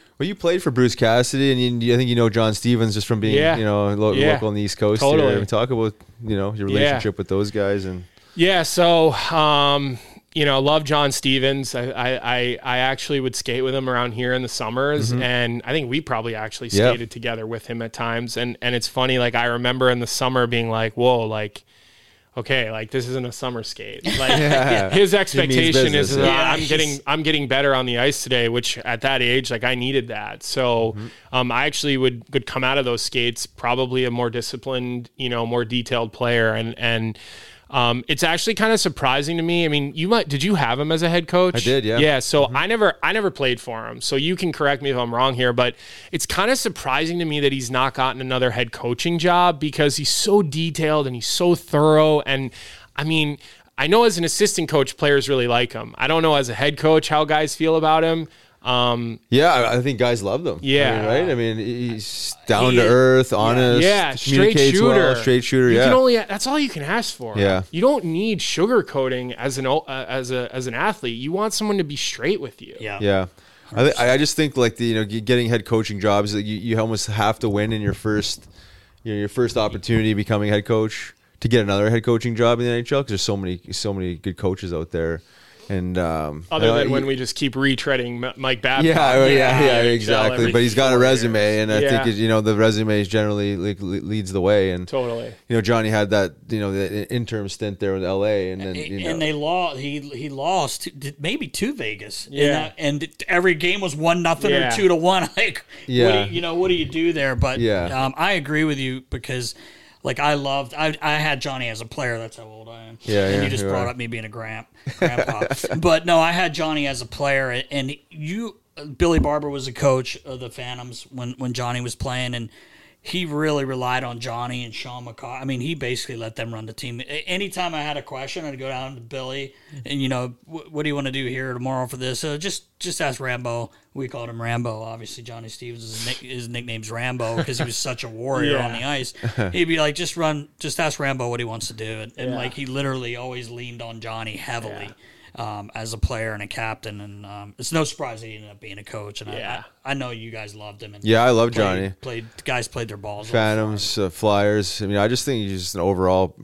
Well, you played for Bruce Cassidy, and you, I think you know John Stevens just from being, Yeah. you know, lo- Yeah. local on the East Coast. Totally. Here. Talk about, you know, your Yeah. relationship with those guys, and Yeah, so um, you know, I love John Stevens. I, I I actually would skate with him around here in the summers, and I think we probably actually Mm-hmm. Yeah. skated together with him at times. And and it's funny, like I remember in the summer being like, "Whoa, like." Okay, like this isn't a summer skate. Like Yeah. his expectation is uh, yeah. I'm getting I'm getting better on the ice today, which at that age, like I needed that. So Mm-hmm. um, I actually would would come out of those skates probably a more disciplined, you know, more detailed player, and and um, it's actually kind of surprising to me. I mean, you might did you have him as a head coach? I did, yeah. Yeah. So I never I never played for him. So you can correct me if I'm wrong here, but it's kind of surprising to me that he's not gotten another head coaching job because he's so detailed and he's so thorough. And I mean, I know as an assistant coach, players really like him. I don't know as a head coach how guys feel about him. Um, yeah, I, I think guys love them. I Yeah. mean, right. I mean, he's down He- to earth, honest, yeah, straight shooter, well, straight shooter. You yeah, can only that's all you can ask for. Yeah. you don't need sugarcoating as an uh, as a as an athlete. You want someone to be straight with you. Yeah. Yeah. I, th- I just think like the you know getting head coaching jobs you, you almost have to win in your first you know your first opportunity becoming head coach to get another head coaching job in the NHL because there's so many so many good coaches out there and um, Other I- than when he- we just keep retreading Mike Babcock. yeah, yeah, yeah, in the NHL exactly. But he's got a resume, years. and I Yeah, think you know the resume is generally like, leads the way. And totally. you know Johnny had that you know the interim stint there in L.A. and then you know, and they lost. He he lost maybe to Vegas. Yeah. and, that- and every game was one nothing Yeah. or two to one. Like, Yeah. what do you, you know, what do you do there? But Yeah. um, I agree with you because, like, I loved. I I had Johnny as a player. That's how old I am. Yeah, and yeah, you just you brought are. up me being a gramp, grandpa. but no, I had Johnny as a player, and you, Billy Barber was a coach of the Phantoms when when Johnny was playing, and he really relied on Johnny and Shawn McCosh. I mean, he basically let them run the team. Anytime I had a question, I'd go down to Billy and you know, "Wh- what do you want to do here tomorrow for this? Uh, just just ask Rambo. We called him Rambo. Obviously, Johnny Stevens his, nick, his nickname's Rambo because he was such a warrior Yeah. on the ice. He'd be like, just run, just ask Rambo what he wants to do, and, and Yeah. like he literally always leaned on Johnny heavily. Um, as a player and a captain, and um, it's no surprise that he ended up being a coach. And Yeah. I, I, I know you guys loved him. And Yeah, I love played- Johnny. Played guys played their balls. Phantoms, uh, Flyers. I mean, I just think he's just an overall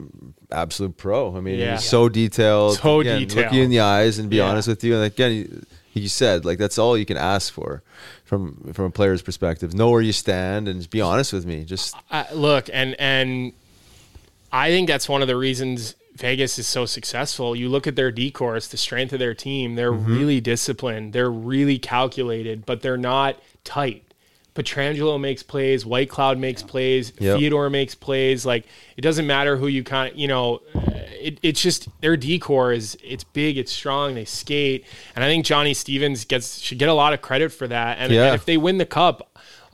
absolute pro. I mean, Yeah. he's so detailed. So again, detailed. Look you in the eyes and be Yeah. honest with you. And again, he, he said like that's all you can ask for from from a player's perspective. Know where you stand and just be honest with me. Just Uh, look, and and I think that's one of the reasons Vegas is so successful. You look at their D corps, the strength of their team. They're really disciplined. They're really calculated, but they're not tight. Pietrangelo makes plays. Whitecloud makes plays. Yep. Theodore makes plays. Like it doesn't matter who you kind of you know. uh, It, it's just their D corps is it's big, it's strong. They skate, and I think Johnny Stevens gets should get a lot of credit for that. And, Yeah. and if they win the cup,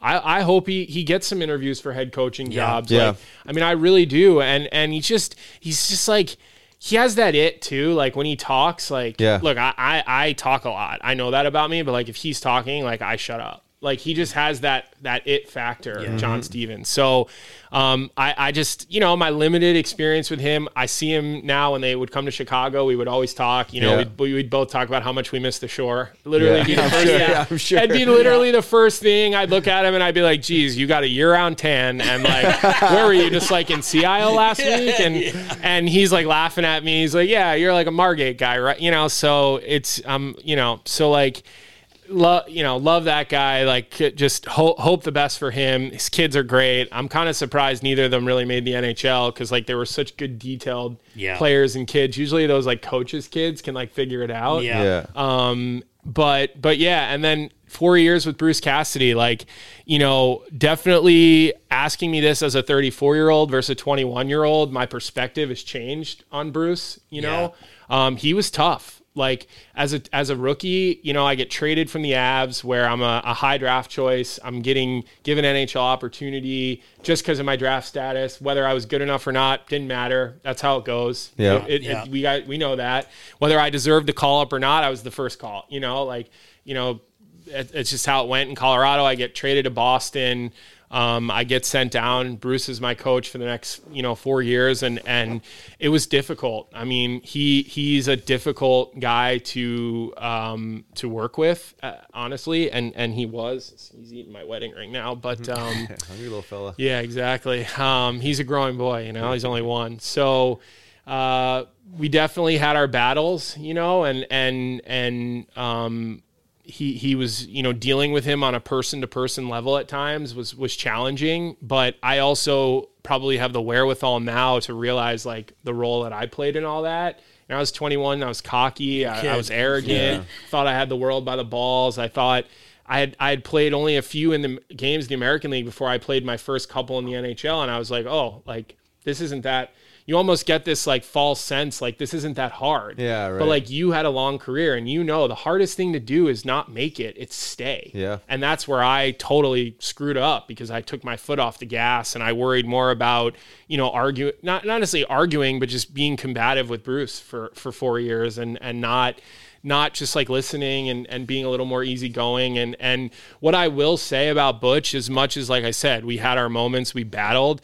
I, I hope he, he gets some interviews for head coaching jobs. Yeah. Like, I mean, I really do. And and he's just he's just like he has that it too. Like when he talks, like Yeah. look, I, I I talk a lot. I know that about me, but like if he's talking, like I shut up. Like he just has that that it factor, John Stevens. So um, I, I just you know my limited experience with him. I see him now when they would come to Chicago. We would always talk. You know, Yeah. we'd, we would both talk about how much we miss the shore. Literally, Yeah. be the I'm first, sure, yeah. yeah, I'm sure. That'd be literally the first thing I'd look at him and I'd be like, "Geez, you got a year-round tan, and like, where were you? Just like in Sea Isle last week?" And and he's like laughing at me. He's like, "Yeah, you're like a Margate guy, right?" You know, so it's um, you know, so like. Love you know, love that guy. Like, just hope hope the best for him. His kids are great. I'm kind of surprised neither of them really made the NHL because like they were such good, detailed Yeah. players and kids. Usually those like coaches' kids can like figure it out. Yeah. yeah. Um, but but yeah, and then four years with Bruce Cassidy, like you know, definitely asking me this as a 34 year old versus a 21 year old, my perspective has changed on Bruce. You know, um, he was tough. Like as a as a rookie, you know, I get traded from the Avs where I'm a, a high draft choice. I'm getting given NHL opportunity just because of my draft status. Whether I was good enough or not didn't matter. That's how it goes. Yeah. It- it- Yeah. we got we know that whether I deserved the call up or not, I was the first call. You know, like you know, it, it's just how it went in Colorado. I get traded to Boston. Um, I get sent down. Bruce is my coach for the next you know four years, and and it was difficult. I mean, he he's a difficult guy to um, to work with, uh, honestly, and and he was. He's eating my wedding ring now, but. Um, Hungry little fella. yeah, exactly. Um, he's a growing boy, you know, he's only one. So uh, we definitely had our battles, you know, and and and um, he he was, you know, dealing with him on a person to person level at times was was challenging. But I also probably have the wherewithal now to realize like the role that I played in all that. And I was 21, I was cocky, I, I was arrogant, thought I had the world by the balls. I thought I had I had played only a few in the games in the American League before I played my first couple in the NHL, and I was like, oh, like this isn't that. You almost get this like false sense, like this isn't that hard. Yeah, right. But like you had a long career, and you know the hardest thing to do is not make it; it's stay. Yeah. And that's where I totally screwed up because I took my foot off the gas and I worried more about, you know, arguing not not necessarily arguing, but just being combative with Bruce for for four years and and not not just like listening and, and being a little more easygoing. And and what I will say about Butch, as much as like I said, we had our moments, we battled.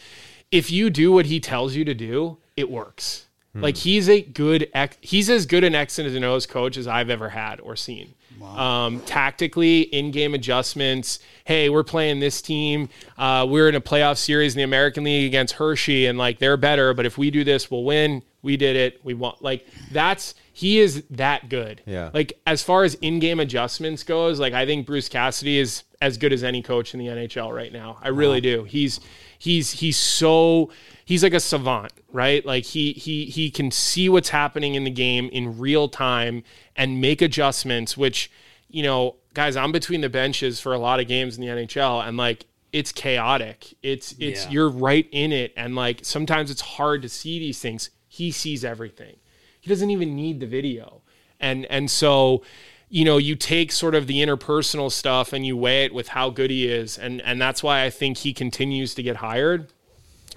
If you do what he tells you to do, it works. Like he's a good, ex- he's as good an X and O's coach as I've ever had or seen. Um, tactically, in-game adjustments. Hey, we're playing this team. Uh, we're in a playoff series in the American League against Hershey, and like they're better. But if we do this, we'll win. We did it. We want like that's he is that good. Yeah. Like as far as in-game adjustments goes, like I think Bruce Cassidy is as good as any coach in the NHL right now. I really do. He's he's he's so he's like a savant, right? Like he he he can see what's happening in the game in real time and make adjustments which, you know, guys, I'm between the benches for a lot of games in the NHL and like it's chaotic. It's it's Yeah. you're right in it and like sometimes it's hard to see these things. He sees everything. He doesn't even need the video. And and so you know, you take sort of the interpersonal stuff and you weigh it with how good he is, and and that's why I think he continues to get hired.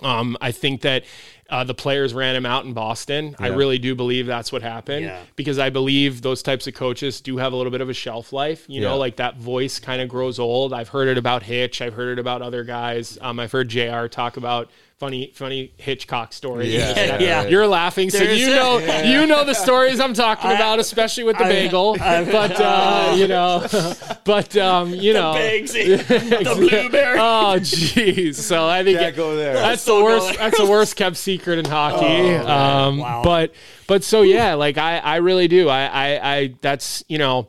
Um, I think that uh, the players ran him out in Boston. I really do believe that's what happened Yeah. because I believe those types of coaches do have a little bit of a shelf life. You know, Yeah. like that voice kind of grows old. I've heard it about Hitch. I've heard it about other guys. Um, I've heard Jr. talk about funny, funny Hitchcock stories. Yeah, Yeah, yeah. You're laughing, so There's you a- know you know the stories I'm talking about, especially with the I- bagel. I've- but uh, you know, but um, you know, Bagsy, the blueberry. Oh, jeez. So I think Can't go there. that's the worst. there. That's the worst kept secret in hockey. um, Wow. But but so yeah, like I I really do. I I, I that's you know.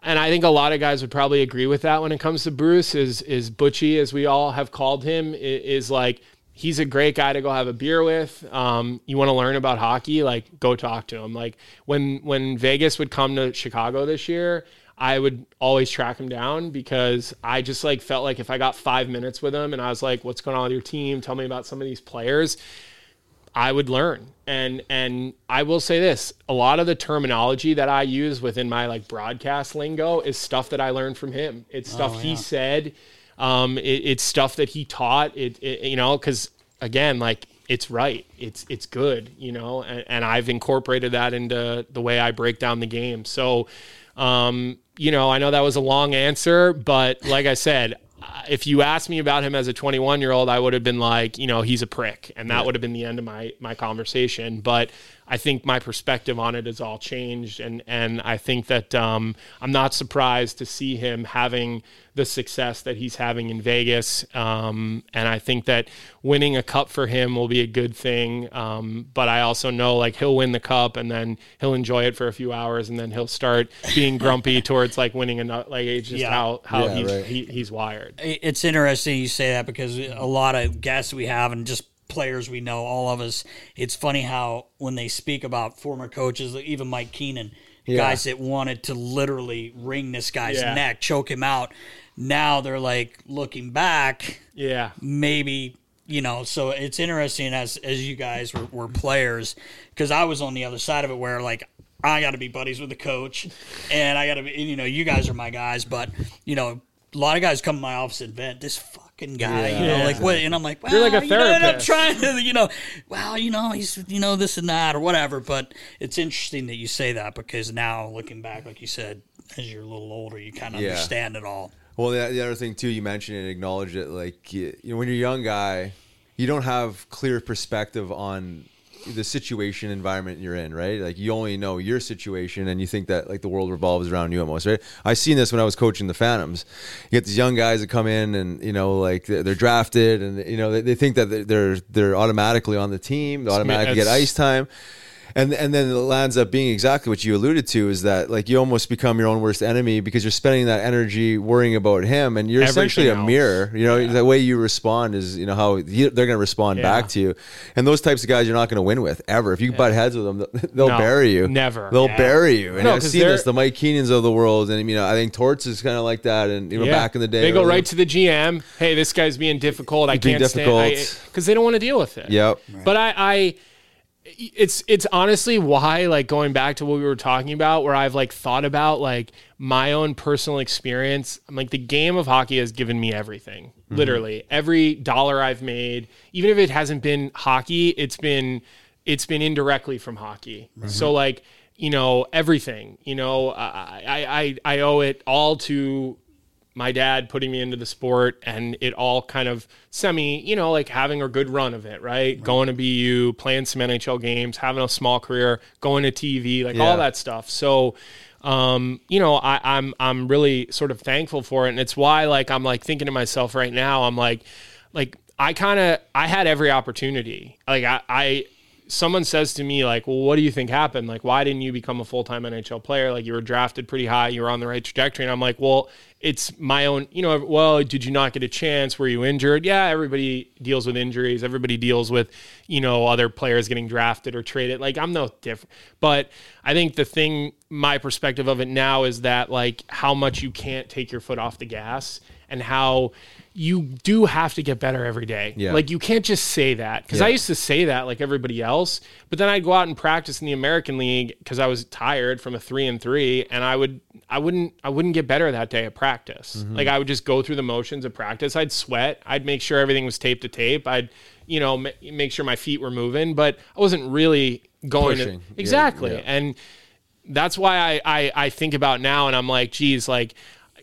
And I think a lot of guys would probably agree with that when it comes to Bruce. Is is Butchie, as we all have called him, i- is like he's a great guy to go have a beer with. Um, you want to learn about hockey, like go talk to him. Like when when Vegas would come to Chicago this year, I would always track him down because I just like felt like if I got five minutes with him and I was like, "What's going on with your team? Tell me about some of these players." I would learn. And and I will say this, a lot of the terminology that I use within my like broadcast lingo is stuff that I learned from him. It's stuff he said. Um, it, it's stuff that he taught. It, it you know, because again, like it's right. It's it's good, you know, and, and I've incorporated that into the way I break down the game. So um, you know, I know that was a long answer, but like I said, if you asked me about him as a 21 year old, I would have been like, you know, he's a prick, and that would have been the end of my my conversation. But I think my perspective on it has all changed, and and I think that um, I'm not surprised to see him having the success that he's having in Vegas, um, and I think that winning a cup for him will be a good thing. Um, but I also know like he'll win the cup, and then he'll enjoy it for a few hours, and then he'll start being grumpy towards like winning another. Like it's just Yeah. how how Yeah, he's right. he, he's wired. it's interesting you say that because a lot of guests we have and just players we know, all of us, it's funny how when they speak about former coaches, even Mike Keenan, guys that wanted to literally wring this guy's Yeah. neck, choke him out, now they're like looking back, Yeah. maybe you know so it's interesting as as you guys were, were players because i was on the other side of it where like i got to be buddies with the coach and i got to be you know you guys are my guys but you know a lot of guys come to my office and vent this fucking guy you know Yeah. like what and i'm like well, You're like a you know, i'm therapist. trying to you know well you know he's you know this and that or whatever but it's interesting that you say that because now looking back like you said as you're a little older you kind of Yeah. understand it all Well, the, the other thing too, you mentioned and acknowledged it. Like you you know, when you're a young guy, you don't have clear perspective on the situation environment you're in, right? Like you only know your situation, and you think that like the world revolves around you almost, right? I seen this when I was coaching the Phantoms. You get these young guys that come in, and you know, like they're, they're drafted, and you know they, they think that they're they're automatically on the team, they automatically get ice time. And and then it lands up being exactly what you alluded to is that like you almost become your own worst enemy because you're spending that energy worrying about him and you're Everything essentially a else. mirror. You know the way you respond is you know how he, they're going to respond Yeah. back to you, and those types of guys you're not going to win with ever. If you butt heads with them, they'll- they'll No, bury you. never. They'll Yeah. bury you. And No, I've 'cause seen this the Mike Keenans of the world, and you know I think Torts is kind of like that, and you know back in the day they go right to the GM. Hey, this guy's being difficult. I Being can't stand difficult. because they don't want to deal with it. Yep. But I, I, it's it's honestly why like going back to what we were talking about, where I've like thought about like my own personal experience. I'm like the game of hockey has given me everything. Mm-hmm. Literally every dollar I've made, even if it hasn't been hockey, it's been it's been indirectly from hockey. So like you know everything. You know I I I, I owe it all to my dad putting me into the sport and it all kind of semi, you know, like having a good run of it, right? Going to BU, playing some NHL games, having a small career, going to TV, like Yeah. all that stuff. So, um, you know, I, I'm I'm really sort of thankful for it, and it's why like I'm like thinking to myself right now, I'm like, like I kind of I had every opportunity, like I. I someone says to me like well what do you think happened? Like why didn't you become a full-time nhl player? Like you were drafted pretty high. You were on the right trajectory. And i'm like well it's my own you know well did you not get a chance? Were you injured? Yeah everybody deals with injuries. Everybody deals with you know other players getting drafted or traded. Like i'm no different but i think the thing my perspective of it now is that like how much you can't take your foot off the gas and how you do have to get better every day. Yeah. Like you can't just say that because Yeah. I used to say that like everybody else, but then I'd go out and practice in the American League because I was tired from a three and three, and I would I wouldn't I wouldn't get better that day at practice. Mm-hmm. Like I would just go through the motions of practice. I'd sweat. I'd make sure everything was tape to tape. I'd you know ma- make sure my feet were moving, but I wasn't really going to- exactly. yeah. And that's why I, I I think about now, and I'm like, geez, like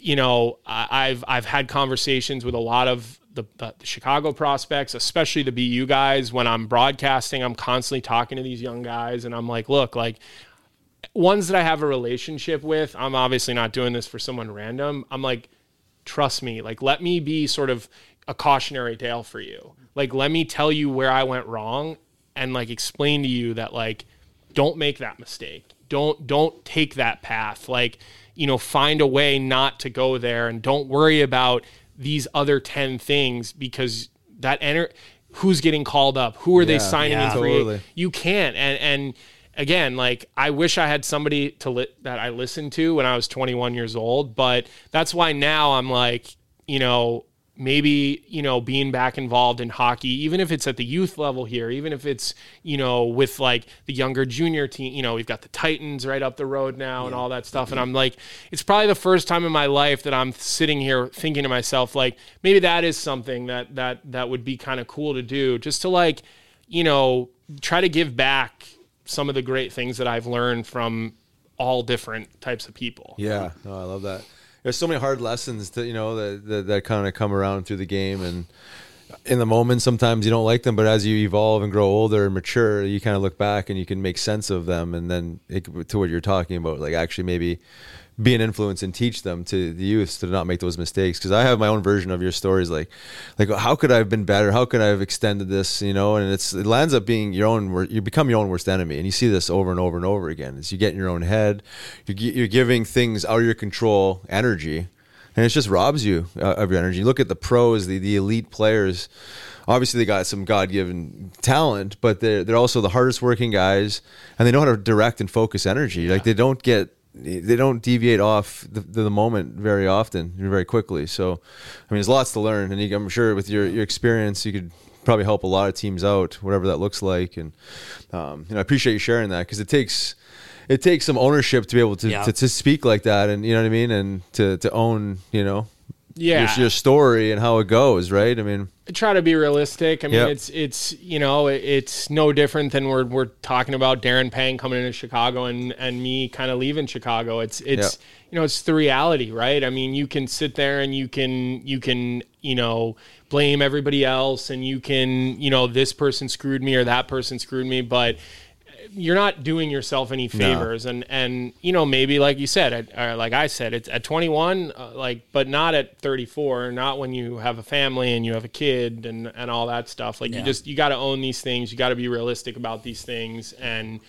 you know, I've I've had conversations with a lot of the, the, the Chicago prospects, especially the BU guys. When I'm broadcasting, I'm constantly talking to these young guys, and I'm like, look, like ones that I have a relationship with. I'm obviously not doing this for someone random. I'm like, trust me, like let me be sort of a cautionary tale for you. Like let me tell you where I went wrong and like explain to you that like don't make that mistake. Don't don't take that path. Like, you know, find a way not to go there and don't worry about these other 10 things because that enter who's getting called up? Who are they signing yeah. in free? Totally. You can't. And and again, like I wish I had somebody to li- that I listened to when I was 21 years old, but that's why now I'm like, you know, maybe, you know, being back involved in hockey, even if it's at the youth level here, even if it's, you know, with like the younger junior team, you know, we've got the Titans right up the road now and all that stuff. And I'm like, it's probably the first time in my life that I'm sitting here thinking to myself, like, maybe that is something that that that would be kind of cool to do, just to like, you know, try to give back some of the great things that I've learned from all different types of people. Yeah, no, I love that. There's so many hard lessons that you know that that, that kind of come around through the game, and in the moment sometimes you don't like them, but as you evolve and grow older and mature, you kind of look back and you can make sense of them, and then it, to what you're talking about, like actually maybe be an influence and teach them to the youth to not make those mistakes. Because I have my own version of your stories, like like how could I have been better? How could I have extended this? You know, and it's it lands up being your own. You become your own worst enemy, and you see this over and over and over again. As you get in your own head, you're, you're giving things out of your control energy, and it just robs you uh, of your energy. Look at the pros, the the elite players. Obviously, they got some God given talent, but they're they're also the hardest working guys, and they know how to direct and focus energy. Like they don't get they don't deviate off the, the moment very often, very quickly. So, I mean, there's lots to learn, and you, I'm sure with your your experience, you could probably help a lot of teams out, whatever that looks like. And um, you know, I appreciate you sharing that because it takes it takes some ownership to be able to, Yeah. to to speak like that, and you know what I mean, and to to own you know Yeah. your, your story and how it goes, right? I mean, I try to be realistic. I mean, Yep. it's it's you know it's no different than we're we're talking about Darren Pang coming into Chicago and and me kind of leaving Chicago. It's it's you know it's the reality, right? I mean, you can sit there and you can you can you know blame everybody else and you can you know this person screwed me or that person screwed me, but you're not doing yourself any favors. And and you know maybe like you said at, or like i said it's at 21 uh, like but not at 34 not when you have a family and you have a kid and and all that stuff. Like you just you got to own these things. You got to be realistic about these things. And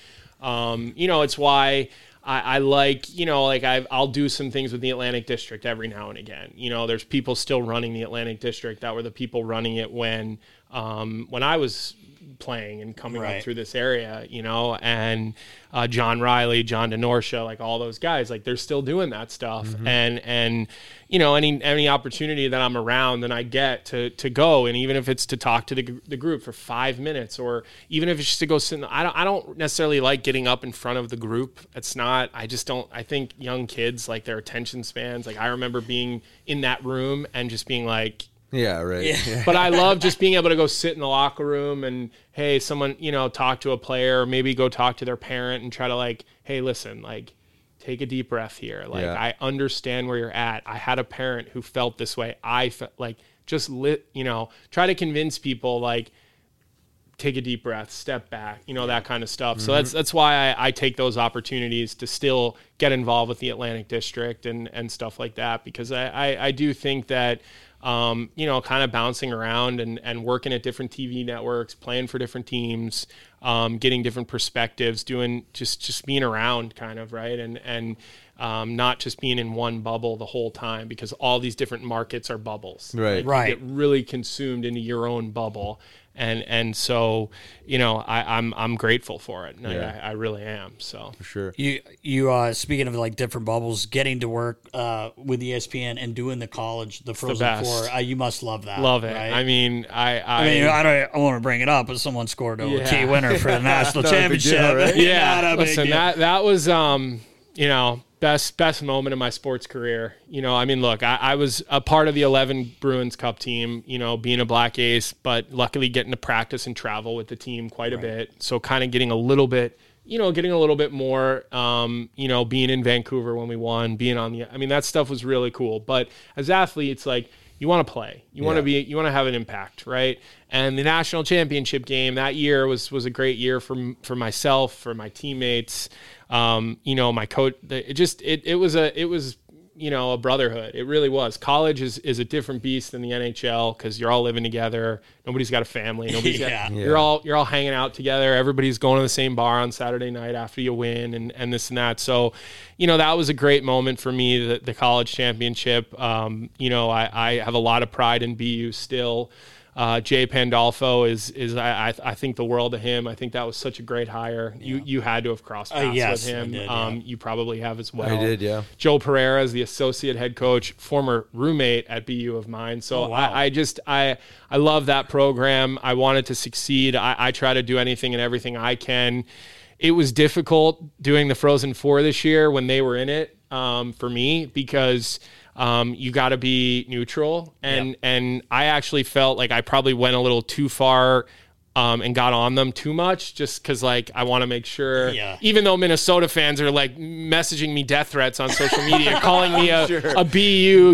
um you know it's why I, I like, you know, like i I'll do some things with the Atlantic District every now and again. You know, there's people still running the Atlantic District. That were the people running it when, um, when I was playing and coming Right. up through this area, you know, and uh, John Riley, John DeNorsha, like all those guys, like they're still doing that stuff. And and you know, any any opportunity that I'm around and I get to to go, and even if it's to talk to the, the group for five minutes, or even if it's just to go sit, in the, I don't I don't necessarily like getting up in front of the group. It's not. I just don't. I think young kids like their attention spans. Like I remember being in that room and just being like yeah, right. Yeah. but I love just being able to go sit in the locker room and hey, someone you know talk to a player, or maybe go talk to their parent and try to like, hey, listen, like take a deep breath here. Like Yeah. I understand where you're at. I had a parent who felt this way. I felt like just lit, you know, try to convince people like take a deep breath, step back, you know, that kind of stuff. So that's mm-hmm. that's why I, I take those opportunities to still get involved with the Atlantic District and and stuff like that because I I, I do think that um, you know, kind of bouncing around and, and working at different TV networks, playing for different teams, um, getting different perspectives, doing just just being around, kind of right, and and um, not just being in one bubble the whole time because all these different markets are bubbles, Right. Like, you Right. get really consumed into your own bubble, and and so you know I, I'm I'm grateful for it, and Yeah. I, I really am. So For sure. You you uh, speaking of like different bubbles, getting to work uh, with ESPN and doing the college, the Frozen best. Four, uh, you must love that. Love it. right? I mean, I, I, I mean, I don't I want to bring it up, but someone scored a Yeah. key winner for the national Not a big deal, championship. right? yeah. Not a big Listen, deal. that that was um, you know, best best moment of my sports career. You know, I mean, look, I, I was a part of the eleven Bruins Cup team. You know, being a black ace, but luckily getting to practice and travel with the team quite a bit. So kind of getting a little bit. You know, getting a little bit more, um, you know, being in Vancouver when we won, being on the, I mean, that stuff was really cool. But as athletes, like, you want to play, you want to be, you want to have an impact, right? And the national championship game that year was was a great year for for myself, for my teammates, um, you know, my coach. It just it it was a it was you know a brotherhood. It really was. College is is a different beast than the NHL because you're all living together. Nobody's got a family. Nobody's Yeah. got. You're all you're all hanging out together. Everybody's going to the same bar on Saturday night after you win and and this and that. So, you know, that was a great moment for me. The, the college championship. Um, you know, I I have a lot of pride in BU still. Uh, Jay Pandolfo is is I, I I think the world of him. I think that was such a great hire. You you had to have crossed Uh, paths yes, with him. did, yeah. um, you probably have as well. I did, yeah. Joe Pereira is the associate head coach, former roommate at BU of mine. So Oh, wow. I, I just I I love that program. I wanted to succeed. I, I try to do anything and everything I can. It was difficult doing the Frozen Four this year when they were in it um, for me because um, you got to be neutral and and I actually felt like I probably went a little too far. Um, and got on them too much just because like I want to make sure Yeah. even though Minnesota fans are like messaging me death threats on social media, calling me a, a BU,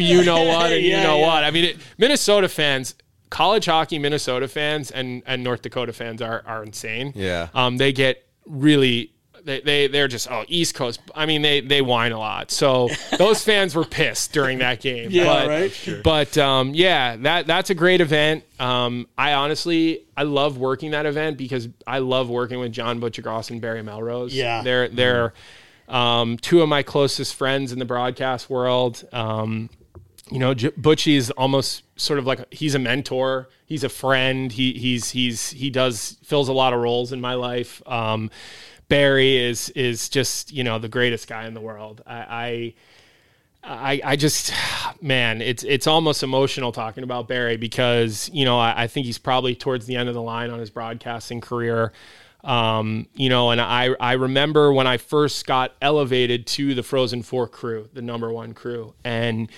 you know what, and you know yeah. what. I mean, it, Minnesota fans, college hockey Minnesota fans, and and North Dakota fans are are insane. Yeah. um, they get really. They, they they're just oh East Coast. I mean they they whine a lot. So those fans were pissed during that game. Yeah, but, right. But um, yeah, that that's a great event. Um, I honestly I love working that event because I love working with John Buccigross and Barry Melrose. Yeah. they're they're um, two of my closest friends in the broadcast world. Um, you know, J- Butchie is almost sort of like a, he's a mentor. He's a friend. He he's he's he does fills a lot of roles in my life. Um, Barry is is just you know the greatest guy in the world. I. I I, just, man, it's it's almost emotional talking about Barry because you know I, I think he's probably towards the end of the line on his broadcasting career. Um, you know, and I I remember when I first got elevated to the Frozen Four crew, the number one crew, and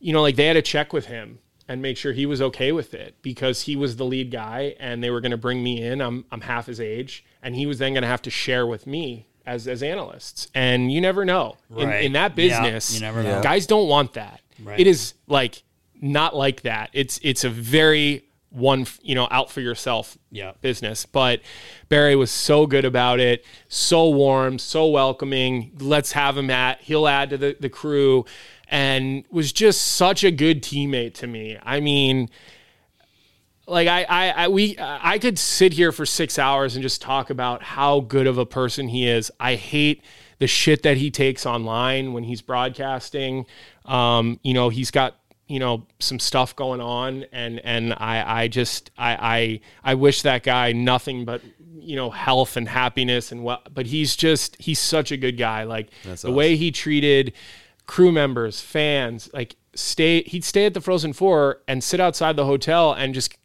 you know, like they had to check with him and make sure he was okay with it because he was the lead guy and they were going to bring me in. I'm I'm half his age, and he was then going to have to share with me as as analysts. And you never know in, Right. in that Yeah, business. you never know. Guys don't want that. Right. It is like not like that. It's it's a very one you know out for yourself Yeah. business. But Barry was so good about it, so warm, so welcoming. Let's have him at. He'll add to the, the crew, and was just such a good teammate to me. I mean, like I, I, I we I could sit here for six hours and just talk about how good of a person he is. I hate the shit that he takes online when he's broadcasting. Um, you know, he's got you know some stuff going on, and and I I just I I I wish that guy nothing but you know health and happiness and what. But he's just he's such a good guy. Like the way he treated crew members, fans, like stay he'd stay at the Frozen Four and sit outside the hotel and just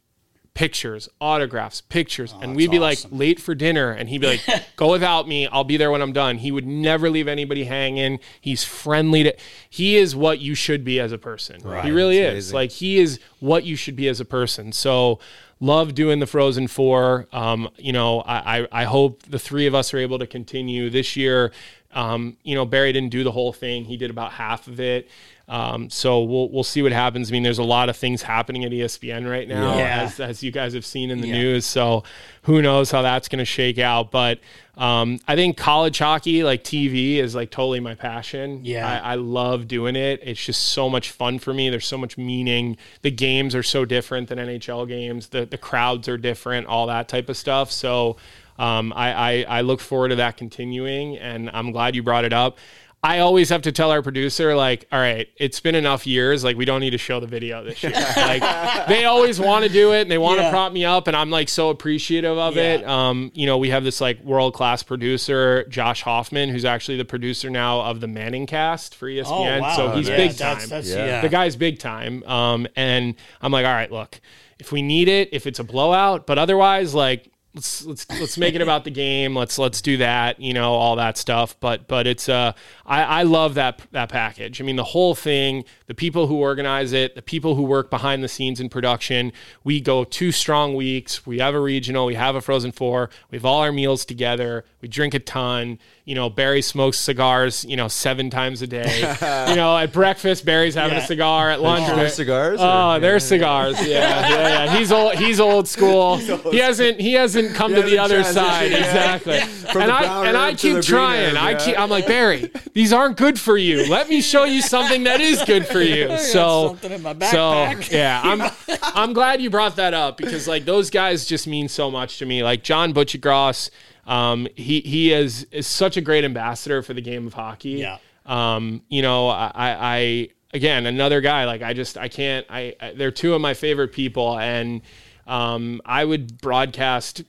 pictures, autographs, pictures. and we'd be like late for dinner and he'd be like, go without me. I'll be there when I'm done. He would never leave anybody hanging. He's friendly to he is what you should be as a person. He really That's is. amazing. Like he is what you should be as a person. So love doing the Frozen Four. Um, you know, I, I I hope the three of us are able to continue this year. Um, you know, Barry didn't do the whole thing. He did about half of it. Um, so we'll we'll see what happens. I mean, there's a lot of things happening at ESPN right now, Yeah. as as you guys have seen in the Yeah. news. So who knows how that's going to shake out? But um, I think college hockey, like TV, is like totally my passion. Yeah. I, I love doing it. It's just so much fun for me. There's so much meaning. The games are so different than NHL games. The the crowds are different. All that type of stuff. So. Um, I, I, I look forward to that continuing, and I'm glad you brought it up. I always have to tell our producer, like, all right, it's been enough years. Like, we don't need to show the video this year. like, they always want to do it and they want to Yeah. prop me up. And I'm like so appreciative of it. Um, you know, we have this like world class producer, Josh Hoffman, who's actually the producer now of the Manning cast for ESPN. Oh, wow. So he's Yeah, big that's- time. that's- yeah. The guy's big time. Um, and I'm like, all right, look, if we need it, if it's a blowout, but otherwise, like, let's let's let's make it about the game. Let's let's do that. You know, all that stuff. But but it's uh, I I love that that package. I mean, the whole thing, the people who organize it, the people who work behind the scenes in production. We go two strong weeks. We have a regional. We have a Frozen Four. We have all our meals together. We drink a ton. You know, Barry smokes cigars. You know, seven times a day. you know, at breakfast, Barry's having Yeah. a cigar. At lunch, Are there cigars, Oh, or- there's cigars. Yeah, yeah, yeah. He's old. He's old school. He hasn't. He hasn't come He to the hasn't other side. transitioned yet. Exactly. From and I and I herb to the keep green trying. herb, I keep. I'm like Barry. These aren't good for you. Let me show you something that is good for you. So, something in my so yeah, I'm. I'm glad you brought that up because like those guys just mean so much to me. Like John Buccigross, um, he he is is such a great ambassador for the game of hockey. Yeah. Um, you know, I, I, I again another guy like I just I can't I, I they're two of my favorite people and um, I would broadcast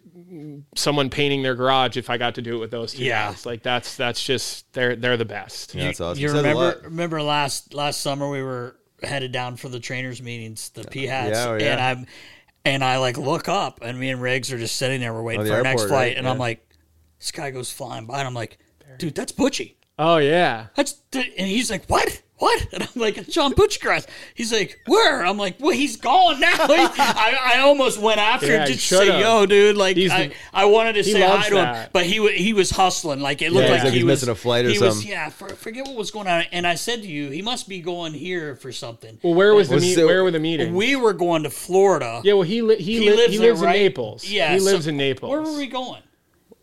someone painting their garage if I got to do it with those two Yeah. guys. Like that's that's just they're they're the best. Yeah, that's awesome. You Says a remember remember last last summer we were headed down for the trainers meetings, the P hats, Yeah, oh, yeah. and I'm and I like look up and me and Riggs are just sitting there, we're waiting Oh, the for our next flight, right? and I'm like, this guy goes flying by, and I'm like, dude, that's Butchie. Oh yeah. That's and he's like, what? What? And I'm like, it's John Buccigross. He's like, where? I'm like, well, he's gone now. I, I almost went after Yeah, him just to say, yo, dude. Like, He's I, I wanted to say hi to him, but he he was hustling. Like it looked Yeah, like like he was missing a flight or he was- something. yeah, for, forget what was going on. And I said to you, he must be going here for something. Well, where was the Was meet, it- where were the meetings? We were going to Florida. yeah, well he li- he, He li- lives he there, lives in right? Naples. Yeah, he so- lives in Naples. Where were we going?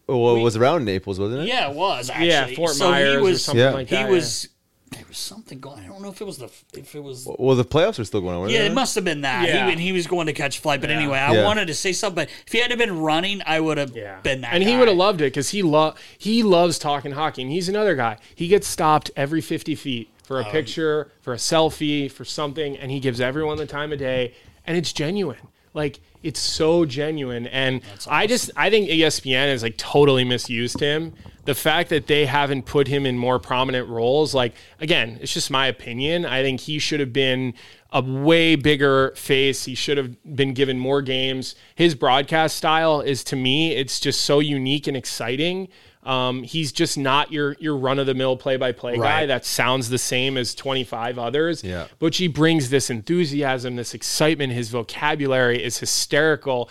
Well, it was around Naples, wasn't it? Yeah, it was actually. Yeah, Fort so Myers he or was, something Yeah. like He was. There was something going. I don't know if it was the if it was Well, the playoffs are still going on. Yeah, they? it must have been that. Yeah. He, and he was going to catch a flight. But anyway, I Yeah. wanted to say something. But if he had been running, I would have Yeah. been that. and he would have loved it because he lo- he loves talking hockey. And he's another guy. He gets stopped every 50 feet for a Oh, picture, for a selfie, for something, and he gives everyone the time of day. And it's genuine. Like it's so genuine. And I just I think ESPN has like totally misused him. The fact that they haven't put him in more prominent roles, like again, it's just my opinion. I think he should have been a way bigger face. He should have been given more games. His broadcast style is to me, it's just so unique and exciting. Um, he's just not your your run of the mill play by play guy that sounds the same as 25 others. Yeah. But he brings this enthusiasm, this excitement. His vocabulary is hysterical.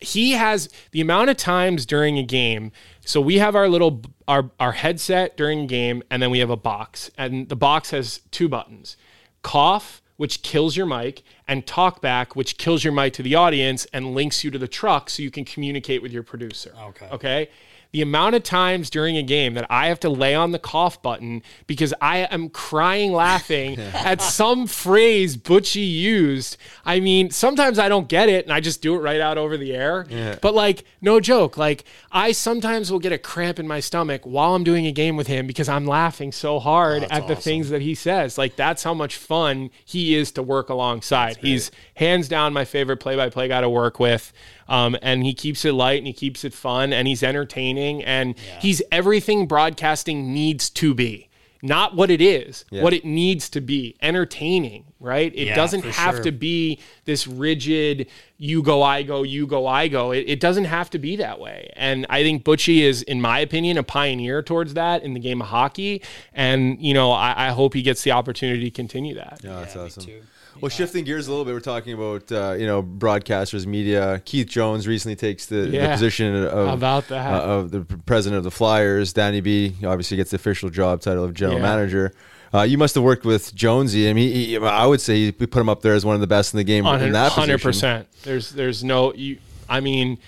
He has the amount of times during a game. So we have our little our our headset during game, and then we have a box, and the box has two buttons: cough, which kills your mic, and talk back, which kills your mic to the audience and links you to the truck so you can communicate with your producer. Okay. Okay. The amount of times during a game that I have to lay on the cough button because I am crying laughing at some phrase Butchie used. I mean, sometimes I don't get it and I just do it right out over the air. But like, no joke. Like, I sometimes will get a cramp in my stomach while I'm doing a game with him because I'm laughing so hard at the things that he says. Like, that's how much fun he is to work alongside. He's hands down my favorite play by play guy to work with. Um, and he keeps it light and he keeps it fun and he's entertaining and he's everything broadcasting needs to be. Not what it is, Yeah. what it needs to be. Entertaining, right? It Yeah, doesn't have sure. to be this rigid, you go, I go, you go, I go. It, it doesn't have to be that way. And I think Butchie is, in my opinion, a pioneer towards that in the game of hockey. And, you know, I, I hope he gets the opportunity to continue that. Yeah, that's me awesome. Well, shifting gears a little bit, we're talking about uh, you know broadcasters, media. Keith Jones recently takes the, the position of About that. uh, of the president of the Flyers. Danny B obviously gets the official job title of general Yeah. manager. Uh, you must have worked with Jonesy. I mean, he, I would say you put him up there as one of the best in the game in that Hundred percent. There's there's no. You, I mean,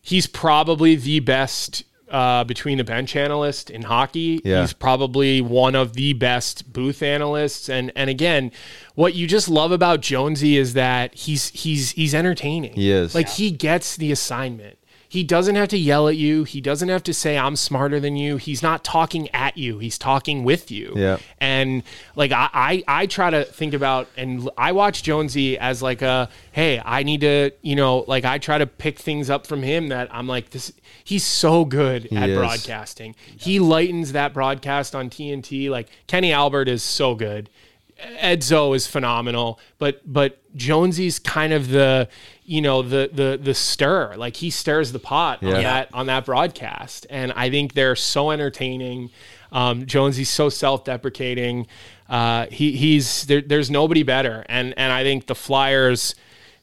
he's probably the best uh, between the bench analyst in hockey. Yeah. He's probably one of the best booth analysts. And and again, what you just love about Jonesy is that he's he's he's entertaining. He is. like he gets the assignment. He doesn't have to yell at you. He doesn't have to say I'm smarter than you. He's not talking at you. He's talking with you. Yeah. And like I, I, I try to think about and I watch Jonesy as like a hey, I need to, you know, like I try to pick things up from him that I'm like this. He's so good at is. broadcasting. He lightens that broadcast on TNT. Like Kenny Albert is so good. Edzo is phenomenal, but but Jonesy's kind of the you know the the the stir like he stirs the pot on that on that broadcast, and I think they're so entertaining. Um, Jonesy's so self-deprecating. Uh, he he's there, there's nobody better, and and I think the Flyers.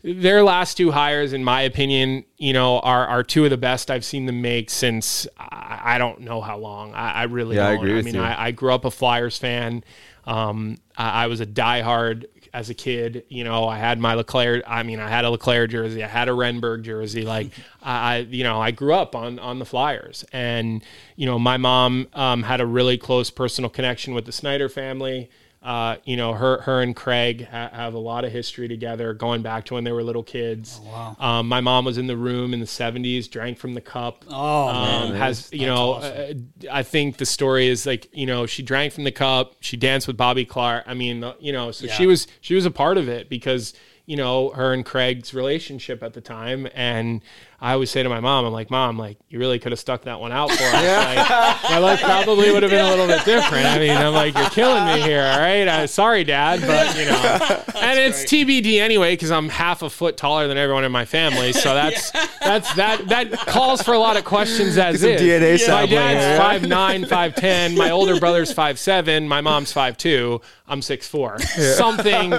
Their last two hires, in my opinion, you know, are, are two of the best I've seen them make since I, I don't know how long. I, I really Yeah, don't. agree with mean, you. I, I grew up a Flyers fan. Um, I, I was a diehard as a kid. You know, I had my Leclerc. I mean, I had a Leclerc jersey. I had a Renberg jersey. Like, I, you know, I grew up on on the Flyers, and you know, my mom um, had a really close personal connection with the Snyder family. Uh, you know, her her and Craig ha- have a lot of history together, going back to when they were little kids. wow. Um, my mom was in the room in the '70s, drank from the cup. Oh, um, man. has you know, awesome. uh, I think the story is like you know she drank from the cup. She danced with Bobby Clarke. I mean, uh, you know, so she was she was a part of it because you know her and Craig's relationship at the time. And I always say to my mom, I'm like, Mom, like you really could have stuck that one out for us. Like, my life probably would have been a little bit different. I mean, I'm like, you're killing me here. All right, uh, sorry, Dad, but you know, and it's TBD anyway because I'm half a foot taller than everyone in my family. So that's that's that that calls for a lot of questions as Get some is. DNA My sampling dad's here. five nine, five ten. My older brother's five seven. My mom's five two. I'm six four. Something.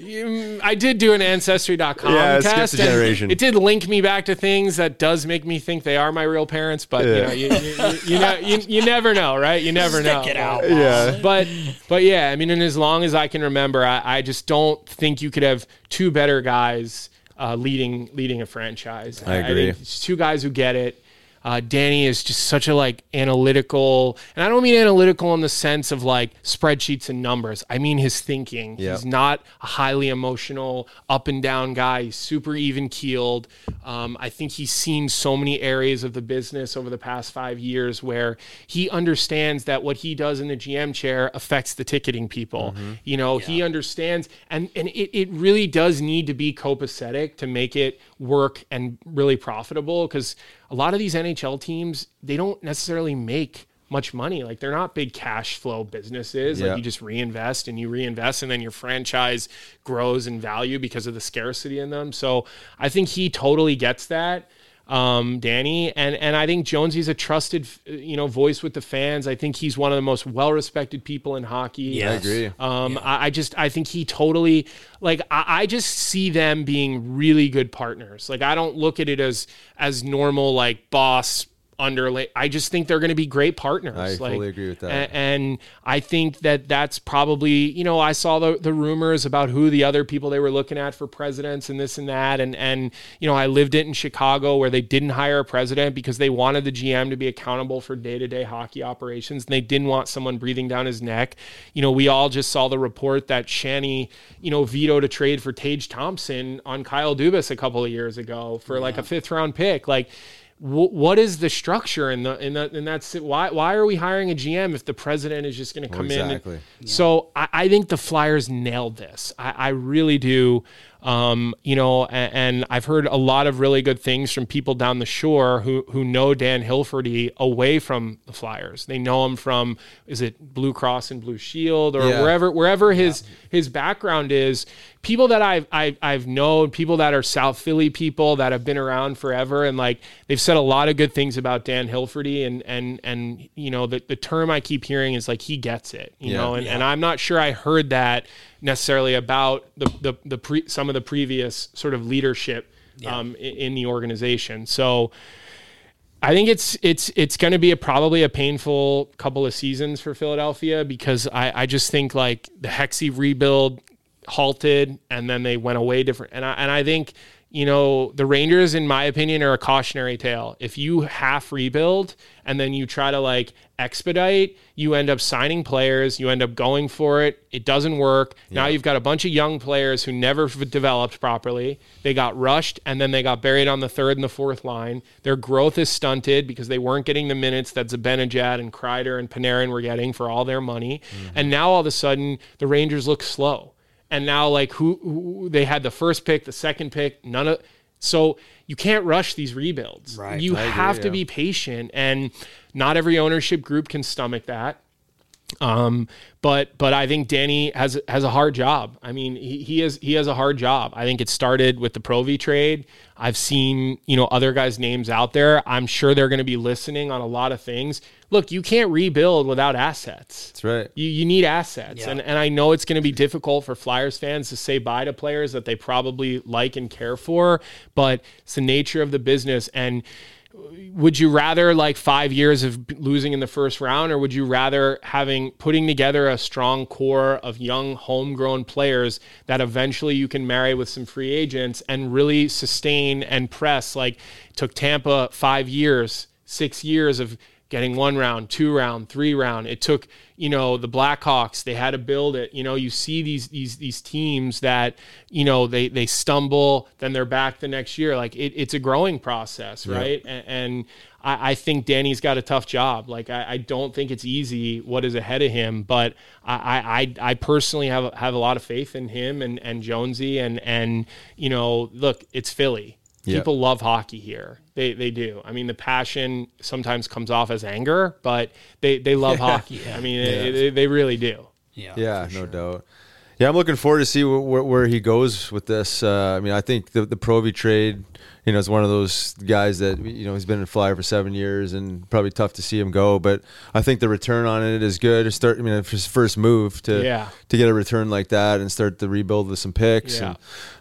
You- I did do an ancestry.com Yeah, skip test. the generation. It did link me back to things that does make me think they are my real parents, but Yeah. you know, you, you, you, you know, you, you never know, right? You never know. Stick it out. Yeah. But but yeah, I mean, and as long as I can remember, I, I just don't think you could have two better guys uh, leading leading a franchise. I agree. think it's two guys who get it. Uh, Danny is just such a like analytical, and I don't mean analytical in the sense of like spreadsheets and numbers. I mean his thinking. Yep. He's not a highly emotional, up and down guy. He's super even keeled. Um, I think he's seen so many areas of the business over the past five years where he understands that what he does in the GM chair affects the ticketing people. You know, he understands, and and it, it really does need to be copacetic to make it work and really profitable because a lot of these NHL teams they don't necessarily make much money. Like they're not big cash flow businesses. Yeah. Like you just reinvest and you reinvest and then your franchise grows in value because of the scarcity in them. So I think he totally gets that. Um, Danny and and I think Jonesy's a trusted you know voice with the fans. I think he's one of the most well respected people in hockey. Yes. I agree. Um, I, I just I think he totally like I, I just see them being really good partners. Like I don't look at it as as normal like boss underlay. I just think they're going to be great partners. I like, fully agree with that. a- And, I think that that's probably you know I saw the the rumors about who the other people they were looking at for presidents and this and that and and you know I lived it in Chicago where they didn't hire a president because they wanted the GM to be accountable for day to day hockey operations and they didn't want someone breathing down his neck. You know we all just saw the report that Shanny you know vetoed a trade for Tage Thompson on Kyle Dubas a couple of years ago for like a fifth round pick like wh- what is the structure in the in the and that's why why are we hiring a GM if the president is just going to come exactly. in? And, So I, I think the Flyers nailed this. I, I really do. Um, you know, and, and I've heard a lot of really good things from people down the shore who who know Dan Hilferty away from the Flyers. They know him from is it Blue Cross and Blue Shield or Yeah. wherever wherever his his background is. People that I've, I've I've known, people that are South Philly people that have been around forever, and like they've said a lot of good things about Dan Hilferty, and and and you know the the term I keep hearing is like he gets it, you Yeah. know, and, and I'm not sure I heard that necessarily about the the the pre, some of the previous sort of leadership um, i- in the organization. So I think it's it's it's going to be a probably a painful couple of seasons for Philadelphia because I I just think like the Hexy rebuild halted and then they went away different and I and I think you know, the Rangers, in my opinion, are a cautionary tale. If you half rebuild and then you try to like expedite, you end up signing players, you end up going for it. It doesn't work. Now you've got a bunch of young players who never developed properly. They got rushed and then they got buried on the third and the fourth line. Their growth is stunted because they weren't getting the minutes that Zibanejad and Kreider and Panarin were getting for all their money. Mm-hmm. And now all of a sudden, the Rangers look slow and now like who, who they had the first pick, the second pick, none of so you can't rush these rebuilds. Right. You I agree, have to yeah. be patient and not every ownership group can stomach that. Um, but but I think Danny has has a hard job. I mean, he, he has he has a hard job. I think it started with the Provi trade. I've seen you know other guys' names out there. I'm sure they're going to be listening on a lot of things. Look, you can't rebuild without assets. That's right. You, you need assets. Yeah. And, and I know it's going to be difficult for Flyers fans to say bye to players that they probably like and care for, but it's the nature of the business. And would you rather like five years of losing in the first round, or would you rather having putting together a strong core of young homegrown players that eventually you can marry with some free agents and really sustain and press? Like took Tampa five years, six years of getting one round, two round, three round. It took, you know, the Blackhawks, they had to build it. You know, you see these these these teams that, you know, they they stumble, then they're back the next year. Like it, it's a growing process, right? And, and I, I think Danny's got a tough job. Like I, I don't think it's easy what is ahead of him, but I I, I personally have have a lot of faith in him and and Jonesy and and you know, look, it's Philly. Yeah. People love hockey here. They they do. I mean, the passion sometimes comes off as anger, but they they love hockey. I mean, they, they, they really do. Yeah. Yeah, no doubt. Yeah, I'm looking forward to see wh- wh- where he goes with this. Uh, I mean, I think the the Provi trade, you know, is one of those guys that you know he's been in Flyer for seven years, and probably tough to see him go. But I think the return on it is good. To start, I mean, his first move to Yeah. to get a return like that and start the rebuild with some picks. Yeah.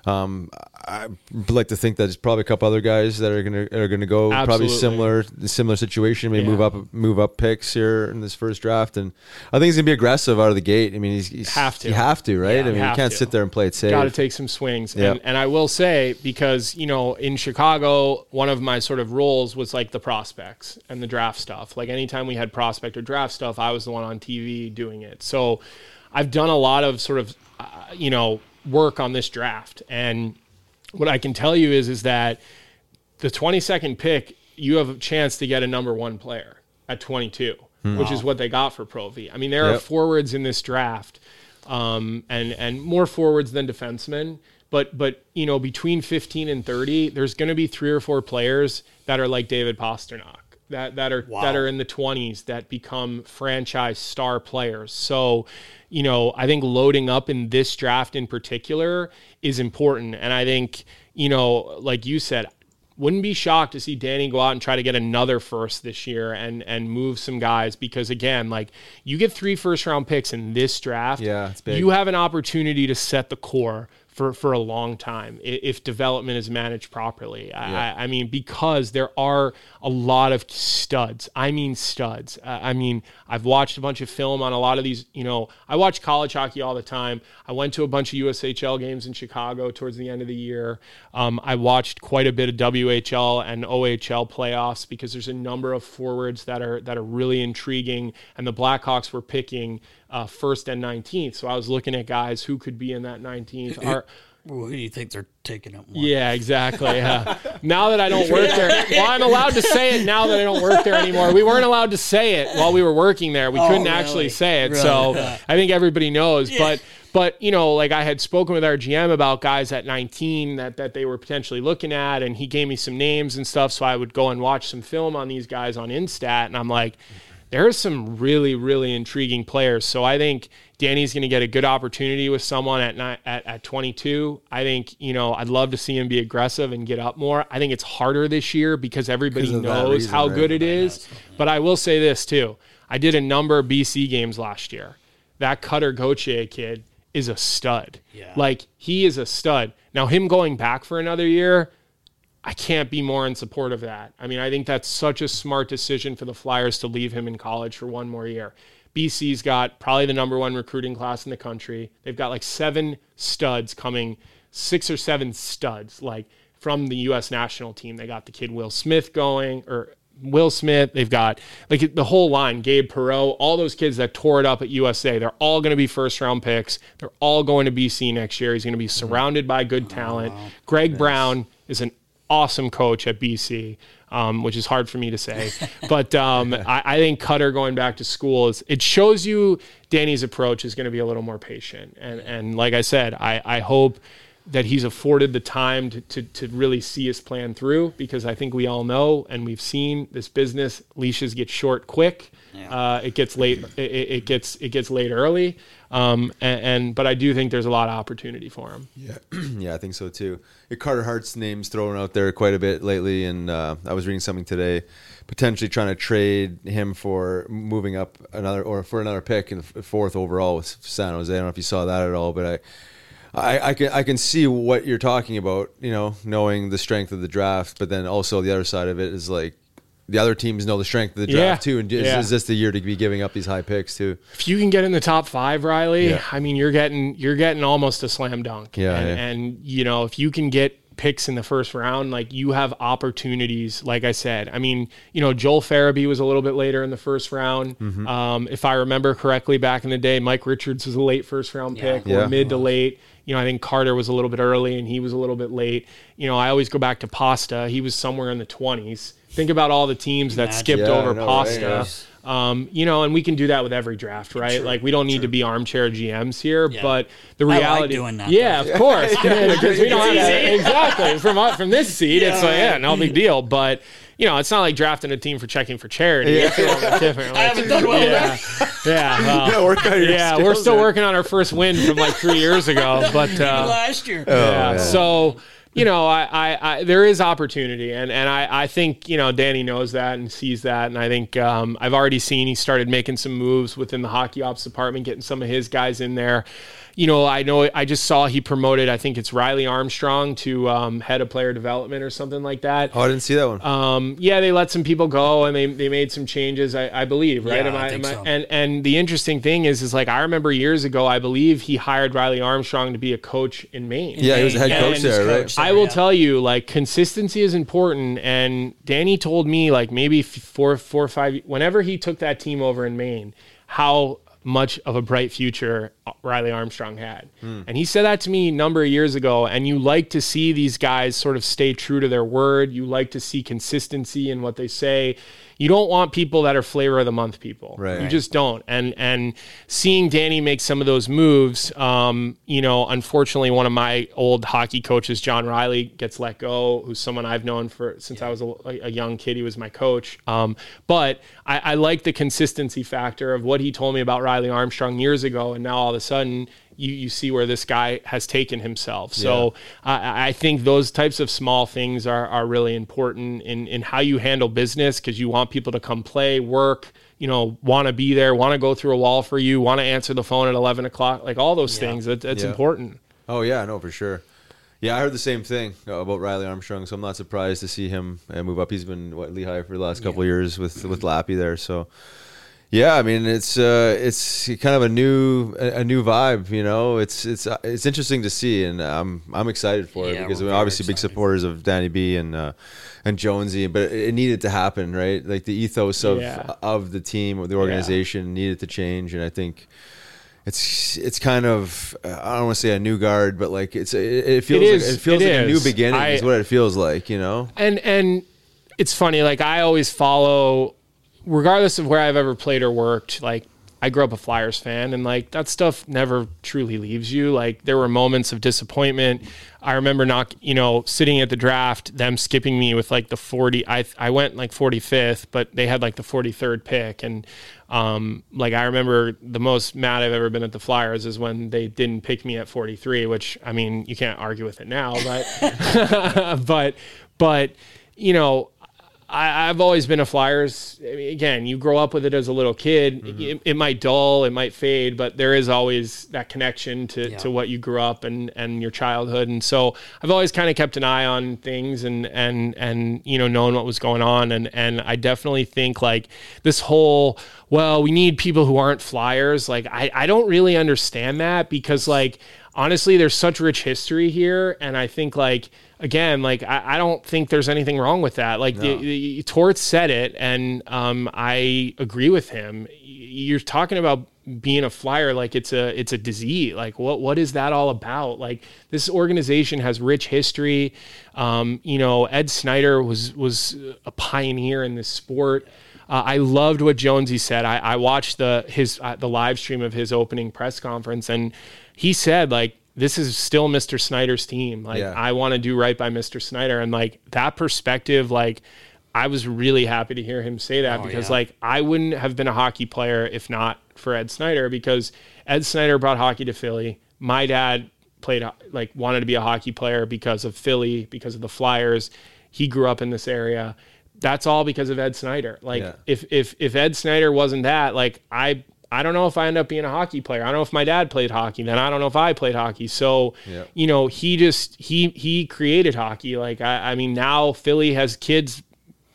And, um, I like to think that there's probably a couple other guys that are gonna are gonna go probably similar similar situation. Maybe move up move up picks here in this first draft, and I think he's gonna be aggressive out of the gate. I mean, he's, he's Have to. you have to, right? Yeah, I mean, you you can't to. sit there and play it safe. Got to take some swings. Yep. And, and I will say, because, you know, in Chicago, one of my sort of roles was like the prospects and the draft stuff. Like anytime we had prospect or draft stuff, I was the one on TV doing it. So I've done a lot of sort of, uh, you know, work on this draft. And what I can tell you is, is that the 22nd pick, you have a chance to get a number one player at 22, which is what they got for Provi. I mean, there are forwards in this draft, um, and and more forwards than defensemen. But but you know, between 15 and 30, there's going to be three or four players that are like David Pastrnak. That, that are that are in the 20s that become franchise star players. So, you know, I think loading up in this draft in particular is important. And I think, you know, like you said, wouldn't be shocked to see Danny go out and try to get another first this year and and move some guys because again, like you get three first round picks in this draft, Yeah, it's big. you have an opportunity to set the core for for a long time if development is managed properly. I, I- I mean, because there are a lot of studs. I mean, studs. Uh, I mean, I've watched a bunch of film on a lot of these. You know, I watch college hockey all the time. I went to a bunch of USHL games in Chicago towards the end of the year. Um, I watched quite a bit of WHL and OHL playoffs because there's a number of forwards that are that are really intriguing, and the Blackhawks were picking uh, first and 19th. So I was looking at guys who could be in that 19th. Are, Who do you think they're taking? More? yeah, exactly. Yeah. now that I don't work there, well, I'm allowed to say it now that I don't work there anymore. We weren't allowed to say it while we were working there. We Oh, couldn't really? actually say it. Really? So Yeah. I think everybody knows. But but you know, like I had spoken with our GM about guys at 19 that that they were potentially looking at, and he gave me some names and stuff. So I would go and watch some film on these guys on Instat, and I'm like. There's some really, really intriguing players. So I think Danny's going to get a good opportunity with someone at, ni- at at 22. I think you know I'd love to see him be aggressive and get up more. I think it's harder this year because everybody knows reason, how right? good it is. But I will say this too: I did a number of BC games last year. That Cutter Gauthier kid is a stud. Yeah. Like he is a stud. Now him going back for another year, I can't be more in support of that. I mean, I think that's such a smart decision for the Flyers to leave him in college for one more year. BC's got probably the number one recruiting class in the country. They've got like seven studs coming, six or seven studs, like from the U.S. national team. They got the kid Will Smith going, or Will Smith. They've got like the whole line, Gabe Perreault, all those kids that tore it up at USA. They're all going to be first round picks. They're all going to BC next year. He's going to be surrounded by good talent. Greg Brown is an awesome coach at BC, um, which is hard for me to say. But um, I, I think Cutter going back to school is it shows you Danny's approach is going to be a little more patient. And and like I said, I, I hope that he's afforded the time to, to, to really see his plan through because I think we all know and we've seen this business leashes get short quick. Uh, it gets late. It, it gets it gets late early. Um, and, and but I do think there's a lot of opportunity for him. Yeah, yeah, I think so too. Carter Hart's name's thrown out there quite a bit lately, and uh, I was reading something today, potentially trying to trade him for moving up another or for another pick in the fourth overall with San Jose. I don't know if you saw that at all, but I. I, I can I can see what you're talking about, you know, knowing the strength of the draft, but then also the other side of it is like the other teams know the strength of the draft Yeah. too, and is, Yeah. is this the year to be giving up these high picks too? if you can get in the top five, Riley, Yeah. I mean, you're getting you're getting almost a slam dunk. Yeah, and, yeah. and you know, if you can get picks in the first round, like you have opportunities. Like I said, I mean, you know, Joel Farabee was a little bit later in the first round. Mm-hmm. Um, if I remember correctly, back in the day, Mike Richards was a late first round pick Yeah. or mid to late. You know, I think Carter was a little bit early and he was a little bit late. You know, I always go back to Pasta. He was somewhere in the 20s. Think about all the teams that Imagine. skipped Yeah, I over know, right? Pasta. Um, you know, and we can do that with every draft, right? Like we don't need to be armchair GMs here, Yeah. but the I like reality, doing that, yeah, though. of course, because we don't have exactly from from this seat. it's Yeah, like yeah, no big deal, but. You know, it's not like drafting a team for checking for charity. It's a little. I haven't done well yeah, yeah, well, Yeah, work on your yeah. We're still there. working on our first win from like three years ago, but uh, last year. yeah. yeah. So you know, I, I, I there is opportunity, and and I, I think you know Danny knows that and sees that, and I think um, I've already seen he started making some moves within the hockey ops department, getting some of his guys in there. You know, I know I just saw he promoted. I think it's Riley Armstrong to um, head of player development or something like that. Oh, I didn't see that one. Um, yeah, they let some people go and they, they made some changes, I, I believe, right? Yeah, Am I I, think am so. And and the interesting thing is, is like I remember years ago, I believe he hired Riley Armstrong to be a coach in Maine. yeah, he was a head coach and there, right? coach. I will Yeah. tell you, like consistency is important. And Danny told me, like maybe f- four, four or five, whenever he took that team over in Maine, how much of a bright future Riley Armstrong had. Hmm. And he said that to me a number of years ago. And you like to see these guys sort of stay true to their word. You like to see consistency in what they say. You don't want people that are flavor of the month people. Right. You just don't. And and seeing Danny make some of those moves, um, you know, unfortunately, one of my old hockey coaches, John Riley, gets let go. Who's someone I've known for since I was a, a young kid. He was my coach. Um, but I, I like the consistency factor of what he told me about Riley Armstrong years ago, and now all of a sudden. You, you see where this guy has taken himself. So I, I think those types of small things are, are really important in, in how you handle business because you want people to come play, work, you know, want to be there, want to go through a wall for you, want to answer the phone at 11 o'clock, like all those things. That, that's Yeah. important. Oh yeah, no, for sure. Yeah, I heard the same thing about Riley Armstrong, so I'm not surprised to see him uh, move up. He's been what Lehigh for the last couple of years with with Lappy there. So yeah, I mean it's uh, it's kind of a new a, a new vibe. You know, it's it's uh, it's interesting to see, and I'm I'm excited for it Yeah, because we're we're very obviously big supporters of Danny B and uh, and Jonesy, but it, it needed to happen, right? Like the ethos of Yeah. of the team, of the organization, needed to change, and I think it's it's kind of I don't want to say a new guard, but like it's it, it feels is, like, it feels it like a new beginning. I- is what it feels like, you know. and and it's funny like i always follow regardless of where i've ever played or worked like i grew up a flyers fan and like that stuff never truly leaves you. Like there were moments of disappointment. I remember not you know sitting at the draft them skipping me with like the 40 i i went like 45th but they had like the 43rd pick and um like i remember the most mad i've ever been at the flyers is when they didn't pick me at 43 which i mean you can't argue with it now but but but you know I, I've always been a Flyers. I mean, again, you grow up with it as a little kid. It, mm-hmm. it might dull, it might fade, but there is always that connection to, to what you grew up and, and your childhood. And so I've always kind of kept an eye on things and and and you know knowing what was going on. And and I definitely think like this whole well, we need people who aren't Flyers. Like I I don't really understand that because like honestly, there's such rich history here, and I think like again, like I, I don't think there's anything wrong with that. Like the, the Torts said it, and um, I agree with him. You're talking about being a flyer like it's a it's a disease like what what is that all about like this organization has rich history um, you know ed snyder was was a pioneer in this sport uh, I loved what Jonesy said. I, I watched the his uh, the live stream of his opening press conference, and he said like this is still Mr. Snyder's team. Like Yeah. I want to do right by Mr. Snyder, and like that perspective, like I was really happy to hear him say that oh, because yeah. like I wouldn't have been a hockey player if not for Ed Snyder because Ed Snyder brought hockey to Philly. My dad played like wanted to be a hockey player because of Philly, because of the Flyers. He grew up in this area. That's all because of Ed Snyder. Like Yeah. if if if Ed Snyder wasn't that, like I I don't know if I end up being a hockey player. I don't know if my dad played hockey. Then I don't know if I played hockey. So Yeah. you know, he just he he created hockey. Like I, I mean, now Philly has kids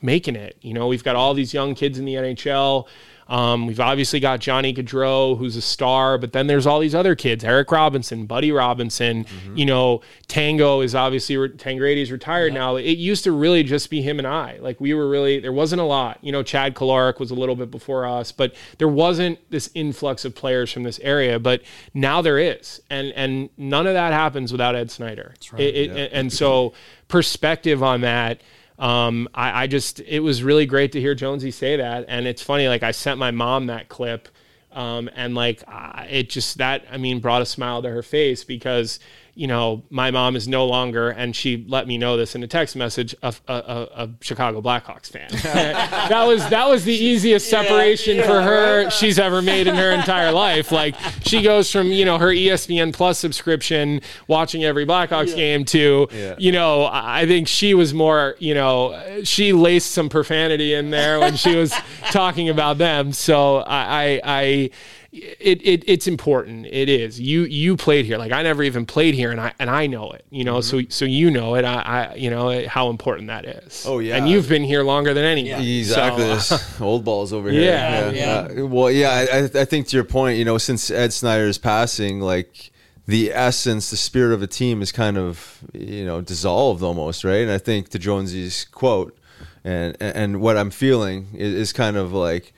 making it. You know, we've got all these young kids in the NHL. Um, we've obviously got Johnny Gaudreau, who's a star, but then there's all these other kids: Eric Robinson, Buddy Robinson. You know, Tango is obviously re- Tangradi's retired now. It used to really just be him and I. Like we were really there wasn't a lot. You know, Chad Kolarik was a little bit before us, but there wasn't this influx of players from this area. But now there is, and and none of that happens without Ed Snyder. It- it- And so perspective on that. Um, I, I just it was really great to hear Jonesy say that, and it's funny. Like I sent my mom that clip, um, and like I- it just that I mean brought a smile to her face because you know my mom is no longer, and she let me know this in a text message, a, a, a, a Chicago Blackhawks fan. that was that was the easiest separation for her she's ever made in her entire life. Like she goes from you know her ESPN Plus subscription, watching every Blackhawks game, to Yeah. you know I I think she was more you know she laced some profanity in there when she was talking about them. So I I. I it, it it's important. It is. You you played here. Like I never even played here, and I and I know it. You know, so so you know it. I, I you know how important that is. Oh, yeah. and you've been here longer than anyone. Exactly. So, old balls over here. Yeah, yeah. Uh, well, yeah, I, I- think to your point, you know, since Ed Snyder's passing, like the essence, the spirit of a team is kind of, you know, dissolved almost, right? And I think to Jonesy's quote and and what I'm feeling is, is kind of like,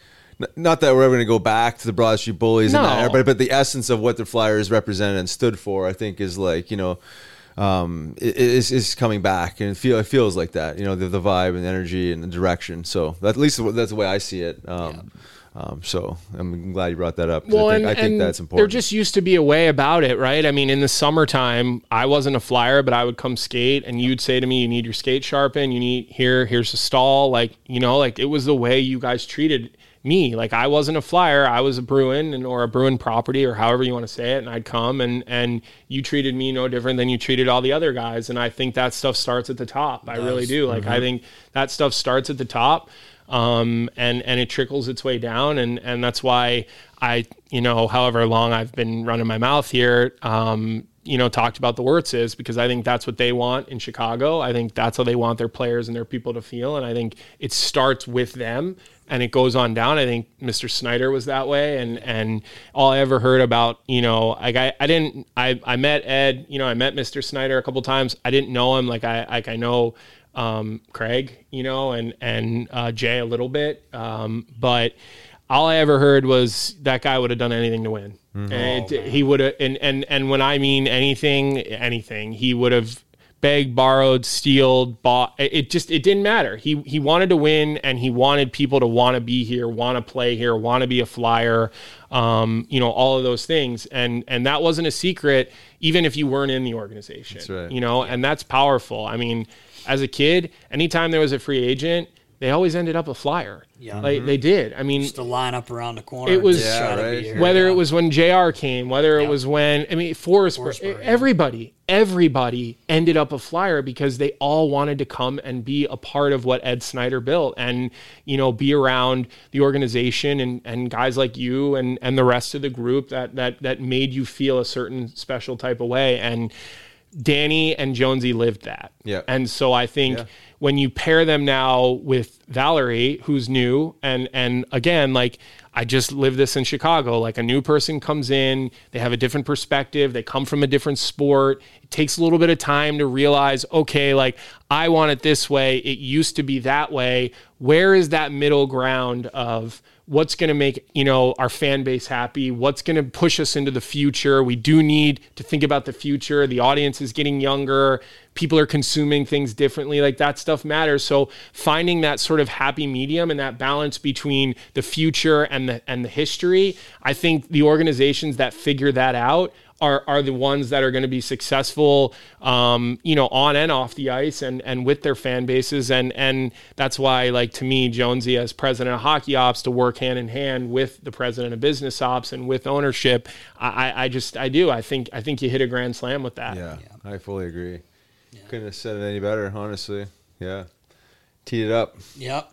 not that we're ever going to go back to the Broad Street Bullies and No. that era, but, but the essence of what the Flyers represented and stood for, I think is like, you know, um, is is coming back, and it, feel, it feels like that. You know, the, the vibe and the energy and the direction. So at least that's the way I see it. Um, um, so I'm glad you brought that up. Well, I think, and, I think that's There just used to be a way about it, right? I mean, in the summertime, I wasn't a flyer, but I would come skate, and you'd say to me, "You need your skate sharpened. You need here. Here's a stall." Like you know, like it was the way you guys treated me. Like I wasn't a flyer. I was a Bruin and or a Bruin property or however you want to say it. And I'd come and and you treated me no different than you treated all the other guys. And I think that stuff starts at the top. I really do. Like I think that stuff starts at the top um, and and it trickles its way down, and and that's why I, you know, however long I've been running my mouth here, um, you know, talked about the Wirtzes because I think that's what they want in Chicago. I think that's how they want their players and their people to feel, and I think it starts with them and it goes on down. I think Mr. Snyder was that way, and and all I ever heard about, you know, like I, I didn't, I, I met Ed, you know, I met Mr. Snyder a couple times. I didn't know him, like I, like I know um, Craig, you know, and and uh, Jay a little bit, um, but all I ever heard was that guy would have done anything to win. And it- he would have, and and and when I mean anything, anything, he would have begged, borrowed, stealed, bought. It just it didn't matter. He he wanted to win, and he wanted people to want to be here, want to play here, want to be a flyer. Um, you know, all of those things, and and that wasn't a secret, even if you weren't in the organization. Right. You know, and that's powerful. I mean, as a kid, anytime there was a free agent, they always ended up a flyer. Yeah. like mm-hmm. they did. I mean, Just to line up around the corner. It was- Yeah, right. here, whether yeah. it was when JR came, whether it was when I mean Forsberg, Forsberg, yeah. everybody, everybody ended up a flyer because they all wanted to come and be a part of what Ed Snyder built and you know be around the organization and and guys like you and and the rest of the group that that that made you feel a certain special type of way and Danny and Jonesy lived that. Yeah. And so I think when you pair them now with Valerie, who's new, and and again, like I just live this in Chicago. Like a new person comes in, they have a different perspective, they come from a different sport. It takes a little bit of time to realize, okay, like I want it this way. It used to be that way. Where is that middle ground of what's going to make you know our fan base happy what's going to push us into the future. We do need to think about the future. The audience is getting younger. People are consuming things differently. Like that stuff matters. So finding that sort of happy medium and that balance between the future and the and the history i think the organizations that figure that out are, are the ones that are going to be successful, um, you know, on and off the ice and, and with their fan bases. And, and that's why, like, to me, Jonesy as president of hockey ops to work hand in hand with the president of business ops and with ownership. I, I just, I do. I think, I think you hit a grand slam with that. Yeah, I fully agree. Couldn't have said it any better, honestly. Yeah. Teed it up. Yep.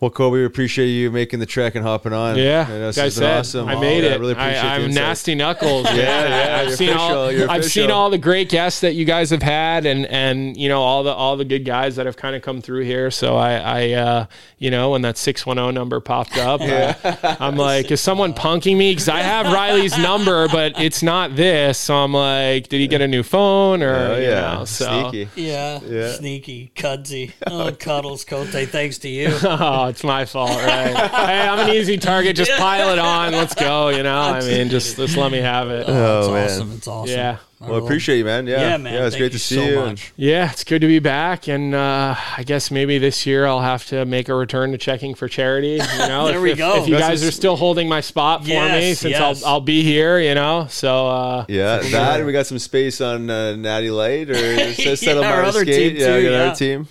Well, Colby, we appreciate you making the trek and hopping on. Yeah, I know this like has been awesome. I made Yeah, it. I really appreciate it. I, am nasty knuckles. yeah, yeah, I've you're seen all. official, you're I've seen all the great guests that you guys have had, and and you know all the all the good guys that have kind of come through here. So I, I uh, you know, when that six one zero number popped up, I, I'm like, is someone punking me? Because I have Riley's number, but it's not this. So I'm like, did he get a new phone or? Oh, you yeah. know, so. Sneaky. Yeah, Yeah. sneaky, cudsy. Oh, cuddles, Cote. Thanks to you. oh, it's my fault, right? hey, I'm an easy target. Just pile it on. Let's go. You know, I mean, just just let me have it. Oh, it's man. awesome. It's awesome. Yeah. Well, appreciate you, man. Yeah, Yeah, man. Yeah, it's Thank great you to see so you. much. Yeah, it's good to be back, and uh, I guess maybe this year I'll have to make a return to checking for charity. You know, There if, we go. If you guys a- are still holding my spot for me, since yes. I'll I'll be here, you know. So uh, Yeah, that and we got some space on uh, Natty Light or it says set Yeah, up our other skate. team yeah, too, we got yeah. our team.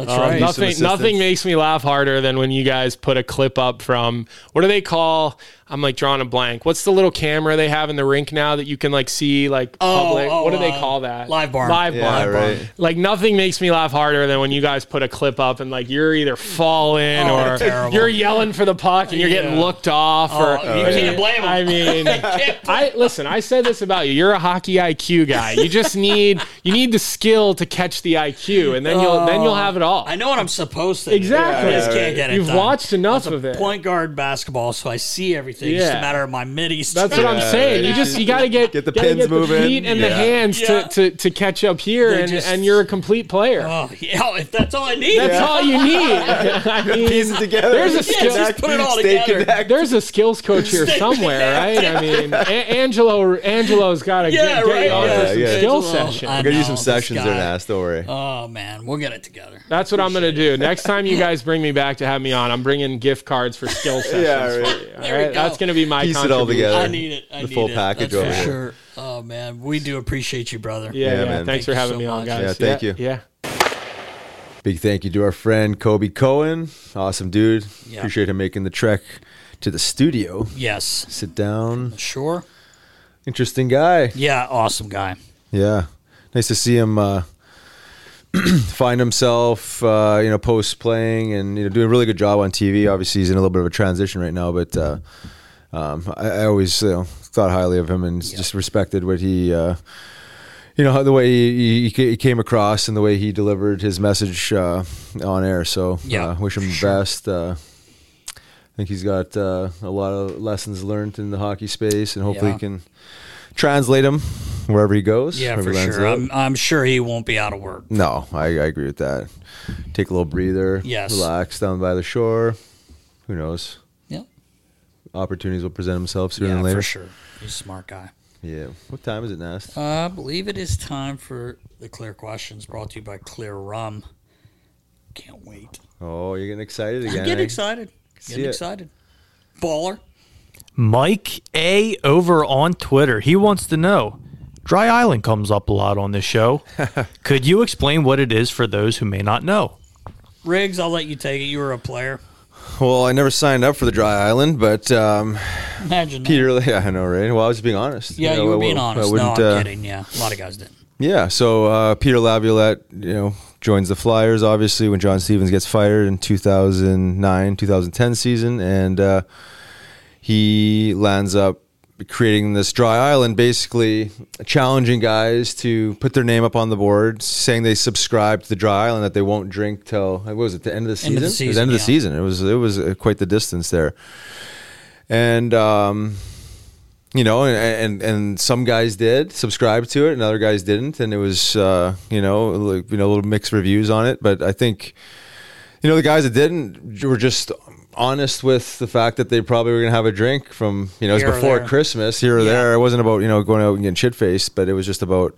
That's Um, right. Nothing, nothing makes me laugh harder than when you guys put a clip up from what do they call? I'm like drawing a blank. What's the little camera they have in the rink now that you can like see like Oh, public? oh, what do they uh, call that? Live barn. Live Yeah, barn. right. Like nothing makes me laugh harder than when you guys put a clip up and like you're either falling Oh, or you're yelling for the puck and you're getting looked off. Oh, or you I can't mean- blame 'em. I mean, I listen. I said this about you. You're a hockey IQ guy. You just need you need the skill to catch the IQ, and then you'll then you'll have it all. I know what I'm supposed to. do. Exactly. I just can't get it. You've done. watched enough a of it. Point guard basketball, so I see everything. It's just Yeah. a matter of my middies. That's what I'm saying. You just you got to get Get the pins get moving. the feet and the hands Yeah. to, to, to catch up here, and, just- and you're a complete player. Oh, yeah, if that's all I need. That's all you need. I mean, Piece it together. There's a Yeah, skill. just put it all Stay together. connected. There's a skills coach here Stay somewhere, right? I mean, a- Angelo Angelo's got to Yeah, get, get right, you on yeah, yeah. skill session. I We're gonna do some sessions there, guy. Nas. Don't worry. Oh man, we'll get it together. That's what I'm gonna do. Next time you guys bring me back to have me on, I'm bringing gift cards for skill sessions. Yeah, right. you, all There we go. That's gonna be my Piece it all together. I need it. I The need full it. package That's over for here. sure. Oh man, we do appreciate you, brother. Yeah, Yeah, yeah. man. Thanks Thank for you having so me on, much. guys. Yeah, thank you. Yeah. Big thank you to our friend Colby Cohen. Awesome dude. Yeah. Appreciate him making the trek to the studio. Yes. Sit down. Sure. Interesting guy. Yeah. Awesome guy. Yeah. Nice to see him uh, find himself, uh, you know, post playing and you know doing a really good job on TV. Obviously, he's in a little bit of a transition right now, but uh, um, I, I always you know, thought highly of him and just respected what he. Uh, you know the way he, he, he came across and the way he delivered his message uh, on air. So Yeah, uh, wish him the best. Uh, I think he's got uh, a lot of lessons learned in the hockey space, and hopefully Yeah. he can translate them wherever he goes. Yeah, for sure. I'm, I'm sure he won't be out of work. No, I, I agree with that. Take a little breather. Yes. Relax down by the shore. Who knows? Yep. Opportunities will present themselves sooner Yeah, than later. for sure. He's a smart guy. Yeah. What time is it, Nast? Uh, I believe it is time for the clear questions brought to you by Clear Rum. Can't wait. Oh, you're getting excited again. I'm getting eh? excited. See Getting it. excited. Baller. Mike A over on Twitter. He wants to know. Dry Island comes up a lot on this show. Could you explain what it is for those who may not know? Riggs, I'll let you take it. You were a player. Well, I never signed up for the Dry Island, but um, Imagine that. Peter, yeah, I know, right? Well, I was being honest. Yeah, know, you I were being I honest. No, I'm uh, kidding. Yeah, a lot of guys didn't. Yeah, so uh, Peter Laviolette, you know, joins the Flyers obviously when John Stevens gets fired in 2009, 2010 season, and uh, he lands up creating this dry island, basically challenging guys to put their name up on the board, saying they subscribe to the dry island that they won't drink till what was it the end of the season? End of the it was season, end of the season. It was it was uh, quite the distance there, and um, you know, and, and and some guys did subscribe to it, and other guys didn't, and it was uh, you know like, you know a little mixed reviews on it. But I think you know the guys that didn't were just honest with the fact that they probably were going to have a drink from you know it was before there. Christmas here or Yeah. there. It wasn't about you know going out and getting shit faced, but it was just about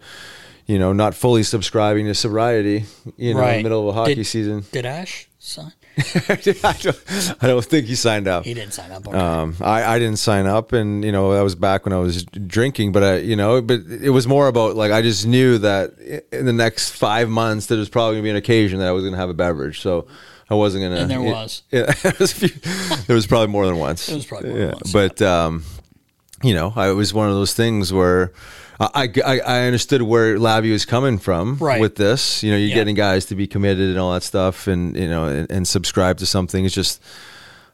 you know not fully subscribing to sobriety. You know, in the middle of a hockey Did- season. Did Ash sign? I, don't, I don't think he signed up. He didn't sign up. Um, I, I didn't sign up, and you know that was back when I was drinking. But I, you know, but it was more about like I just knew that in the next five months there was probably gonna be an occasion that I was gonna have a beverage. So I wasn't gonna. And there it- was. Yeah, it was few- there was probably more than once. It was probably more than yeah, once, But um, you know, I, it was one of those things where. I, I, I understood where Labby was coming from Right. with this. You know, you're Yeah. getting guys to be committed and all that stuff, and you know, and, and subscribe to something. It's just,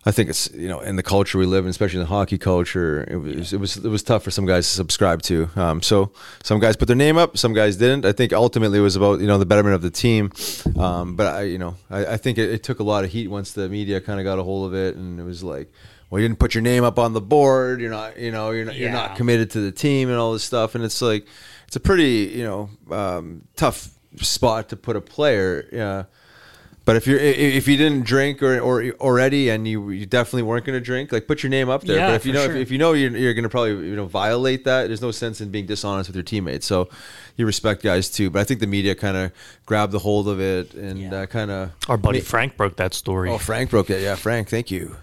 I think it's you know in the culture we live in, especially in the hockey culture, it was it was it was tough for some guys to subscribe to. Um, so some guys put their name up, some guys didn't. I think ultimately it was about you know the betterment of the team. Um, but I you know I, I think it, it took a lot of heat once the media kind of got a hold of it, and it was like. Well, you didn't put your name up on the board. You're not, you know, you're not, you're not committed to the team and all this stuff. And it's like, it's a pretty, you know, um, tough spot to put a player. Yeah. But if you're if you didn't drink or, or already and you you definitely weren't going to drink, like put your name up there. Yeah, but if you know sure. if, if you know you're, you're going to probably you know violate that, there's no sense in being dishonest with your teammates. So you respect guys too. But I think the media kind of grabbed the hold of it and uh, kind of Our buddy Frank broke that story. Oh, Frank broke it. Yeah, Frank, thank you.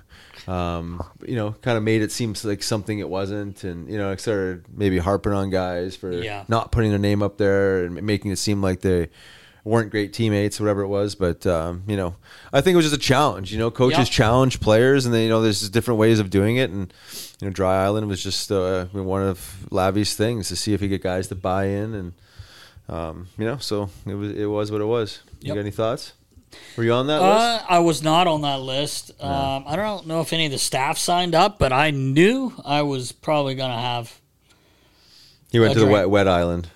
Um, you know, kind of made it seem like something it wasn't, and you know, I started maybe harping on guys for Yeah. not putting their name up there and making it seem like they weren't great teammates, whatever it was. But um, you know, I think it was just a challenge. You know, coaches Yeah. challenge players, and then you know, there's just different ways of doing it. And you know, Dry Island was just uh, one of Lavi's things to see if he get guys to buy in, and um, you know, so it was it was what it was. You got any thoughts? Were you on that list? Uh, I was not on that list. Um, I don't know if any of the staff signed up, but I knew I was probably going to have. You went a to the wet, wet island.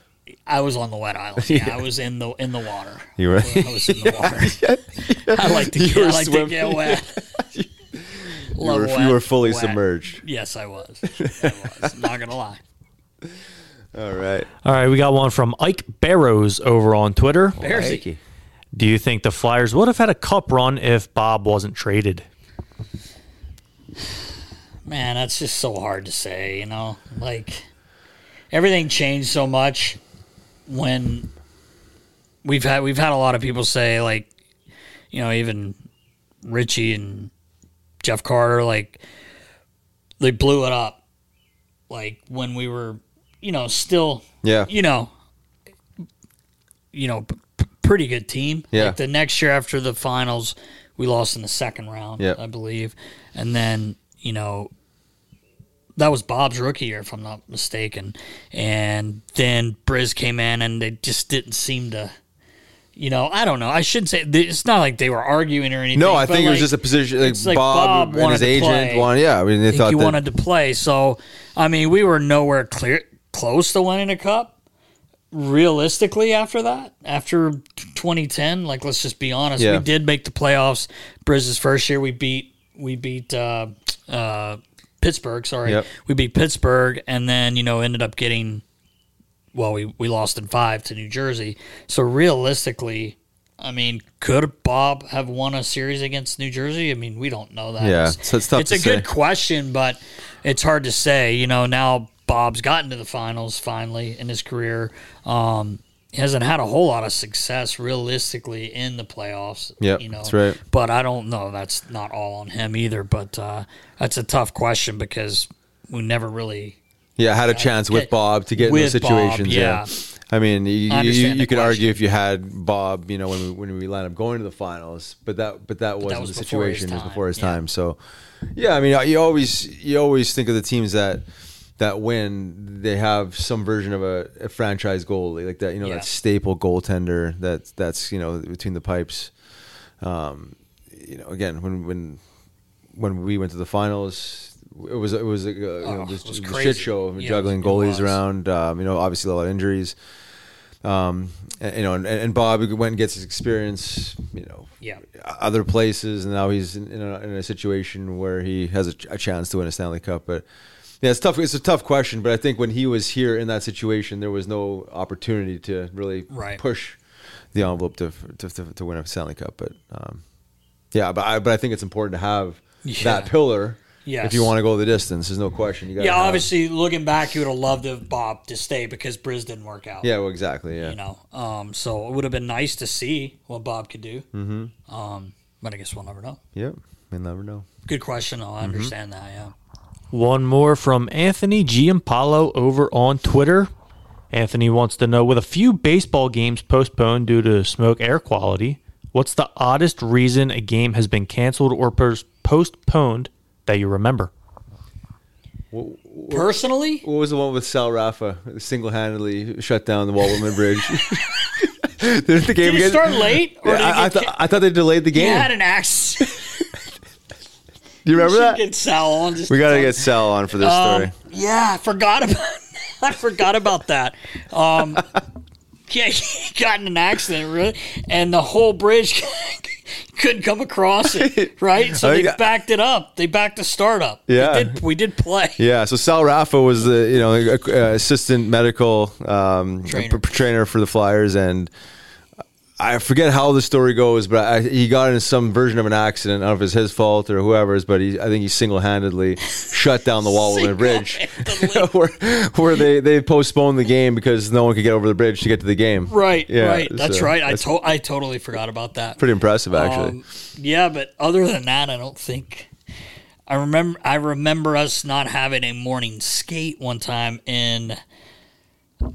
I was on the wet island. Yeah, I was in the in the water. You were. I was in the water. I like to You get, were I like to swimming. get wet. You were, wet, you were fully wet. submerged. Yes, I was. I was. not gonna lie. All right. All right, we got one from Ike Barrows over on Twitter. Bearsy. Do you think the Flyers would have had a cup run if Bob wasn't traded? Man, that's just so hard to say, you know? Like everything changed so much when we've had we've had a lot of people say like you know, even Richie and Jeff Carter like they blew it up like when we were, you know, still Yeah. you know, you know, p- p- pretty good team. Yeah. Like the next year after the finals, we lost in the second round, Yeah. I believe, and then you know. That was Bob's rookie year, if I'm not mistaken. And then Briz came in, and they just didn't seem to, you know, I don't know. I shouldn't say it's not like they were arguing or anything. No, I think it was just a position like, like Bob, and wanted his agent wanted. Yeah, I mean, they thought he that. wanted to play. So, I mean, we were nowhere clear close to winning a cup. Realistically, after that, after 2010, like let's just be honest, Yeah. we did make the playoffs. Briz's first year, we beat we beat uh, uh, Pittsburgh. Sorry, Yep. we beat Pittsburgh, and then you know ended up getting well, we we lost in five to New Jersey. So realistically, I mean, could Bob have won a series against New Jersey? I mean, we don't know that. Yeah, so it's tough It's to a good question, but it's hard to say. You know, now Bob's gotten to the finals finally in his career. Um, he hasn't had a whole lot of success realistically in the playoffs. Yep, you know, that's right. But I don't know. That's not all on him either. But uh, that's a tough question because we never really yeah, had a chance with get- Bob to get in those with Bob, situations. yeah. I mean, you, I you, you could argue if you had Bob, you know, when we, when we lined up going to the finals, but that but that wasn't was the situation. It was before his yeah. time. So, yeah, I mean, you always you always think of the teams that that win. They have some version of a, a franchise goalie like that. You know, Yeah. that staple goaltender. That's that's you know between the pipes. Um, you know, again, when when when we went to the finals, it was it was a, you know, Oh, it was, it was it a shit show Yeah, juggling goalies around. Um, you know, obviously a lot of injuries. Um, and, you know, and, and Bob went and gets his experience. You know, Yeah. other places, and now he's in, in, a, in a situation where he has a, a chance to win a Stanley Cup. But yeah, it's tough. It's a tough question. But I think when he was here in that situation, there was no opportunity to really Right. push the envelope to to, to, to win a Stanley Cup. But um, yeah, but I, but I think it's important to have Yeah. that pillar. Yes. If you want to go the distance, there's no question. You got Yeah, obviously, looking back, you would have loved to have Bob to stay because Briz didn't work out. Yeah, well, exactly. Yeah. You know, um, so it would have been nice to see what Bob could do. Mm-hmm. Um, but I guess we'll never know. Yep. We'll never know. Good question. though. I Mm-hmm. understand that. Yeah. One more from Anthony Giampalo over on Twitter. Anthony wants to know with a few baseball games postponed due to smoke air quality, what's the oddest reason a game has been canceled or postponed that you remember? Personally, What was the one with Sal Rafa single handedly shut down the Wall Bridge? Didn't the game Did it get- start late, or Yeah, did I, I, get thought, I thought they delayed the He game. had an axe. Do you remember should that? Get Sal on. We got to get Sal on for this Um, story. Yeah, I forgot about. I forgot about that. Um, yeah, he got in an accident, really, and the whole bridge couldn't come across it. Right, so they backed it up. They backed the start up. Yeah. we did, we did play. Yeah, so Sal Rafa was the you know assistant medical um, Trainer. trainer for the Flyers, and I forget how the story goes, but I, he got in some version of an accident. I don't know if it's his fault or whoever's, but he, I think he single handedly shut down the Walt Whitman Bridge, where, where they, they postponed the game because no one could get over the bridge to get to the game. Right, Yeah, right. That's so right. I that's to- I totally forgot about that. pretty impressive, actually. Um, yeah, but other than that, I don't think. I remember. I remember us not having a morning skate one time in,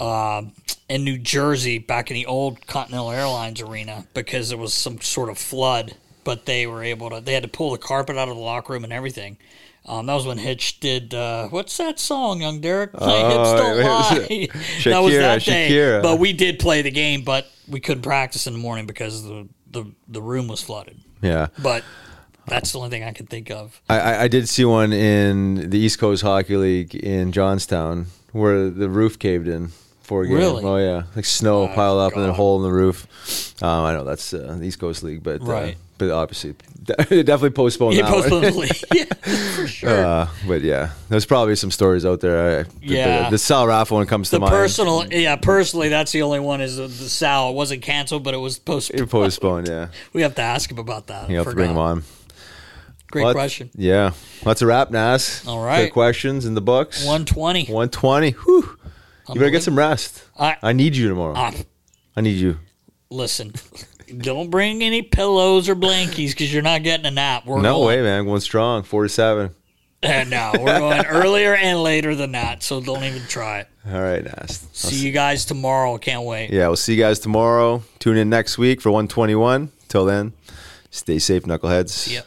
uh, in New Jersey, back in the old Continental Airlines arena, because there was some sort of flood. But they were able to. They had to pull the carpet out of the locker room and everything. Um, that was when Hitch did. Uh, what's that song, Young Derek? Hips Oh, don't lie. that was that day. Shakira. But we did play the game, but we couldn't practice in the morning because the the, the room was flooded. yeah. But that's the only thing I can think of. I, I, I did see one in the East Coast Hockey League in Johnstown where the roof caved in for a game. Really? Oh yeah, like snow piled up and then a hole in the roof. Um, I know that's uh, the East Coast League, but uh, Right. but obviously they definitely postponed He that one. postponed the league. Yeah, for sure. Uh, but yeah, there's probably some stories out there. I, the- Yeah. the, the Sal Rafa one comes to the mind. personal, yeah, personally, that's the only one is the, the Sal. It wasn't canceled, but it was postponed. It postponed, yeah. We have to ask him about that. You have to bring him on. Great Well, question. Yeah, that's a wrap, Nas. All right. Good questions in the books. 120. 120. Whew. You better get some rest. I- I need you tomorrow. Ah. I need you. Listen, don't bring any pillows or blankies because you're not getting a nap. We're no going, way, man. Going strong. 47. And no, we're going earlier and later than that, so don't even try it. All right, Nas. See you guys tomorrow. Can't wait. Yeah, we'll see you guys tomorrow. Tune in next week for 121. Till then, stay safe, knuckleheads. Yep.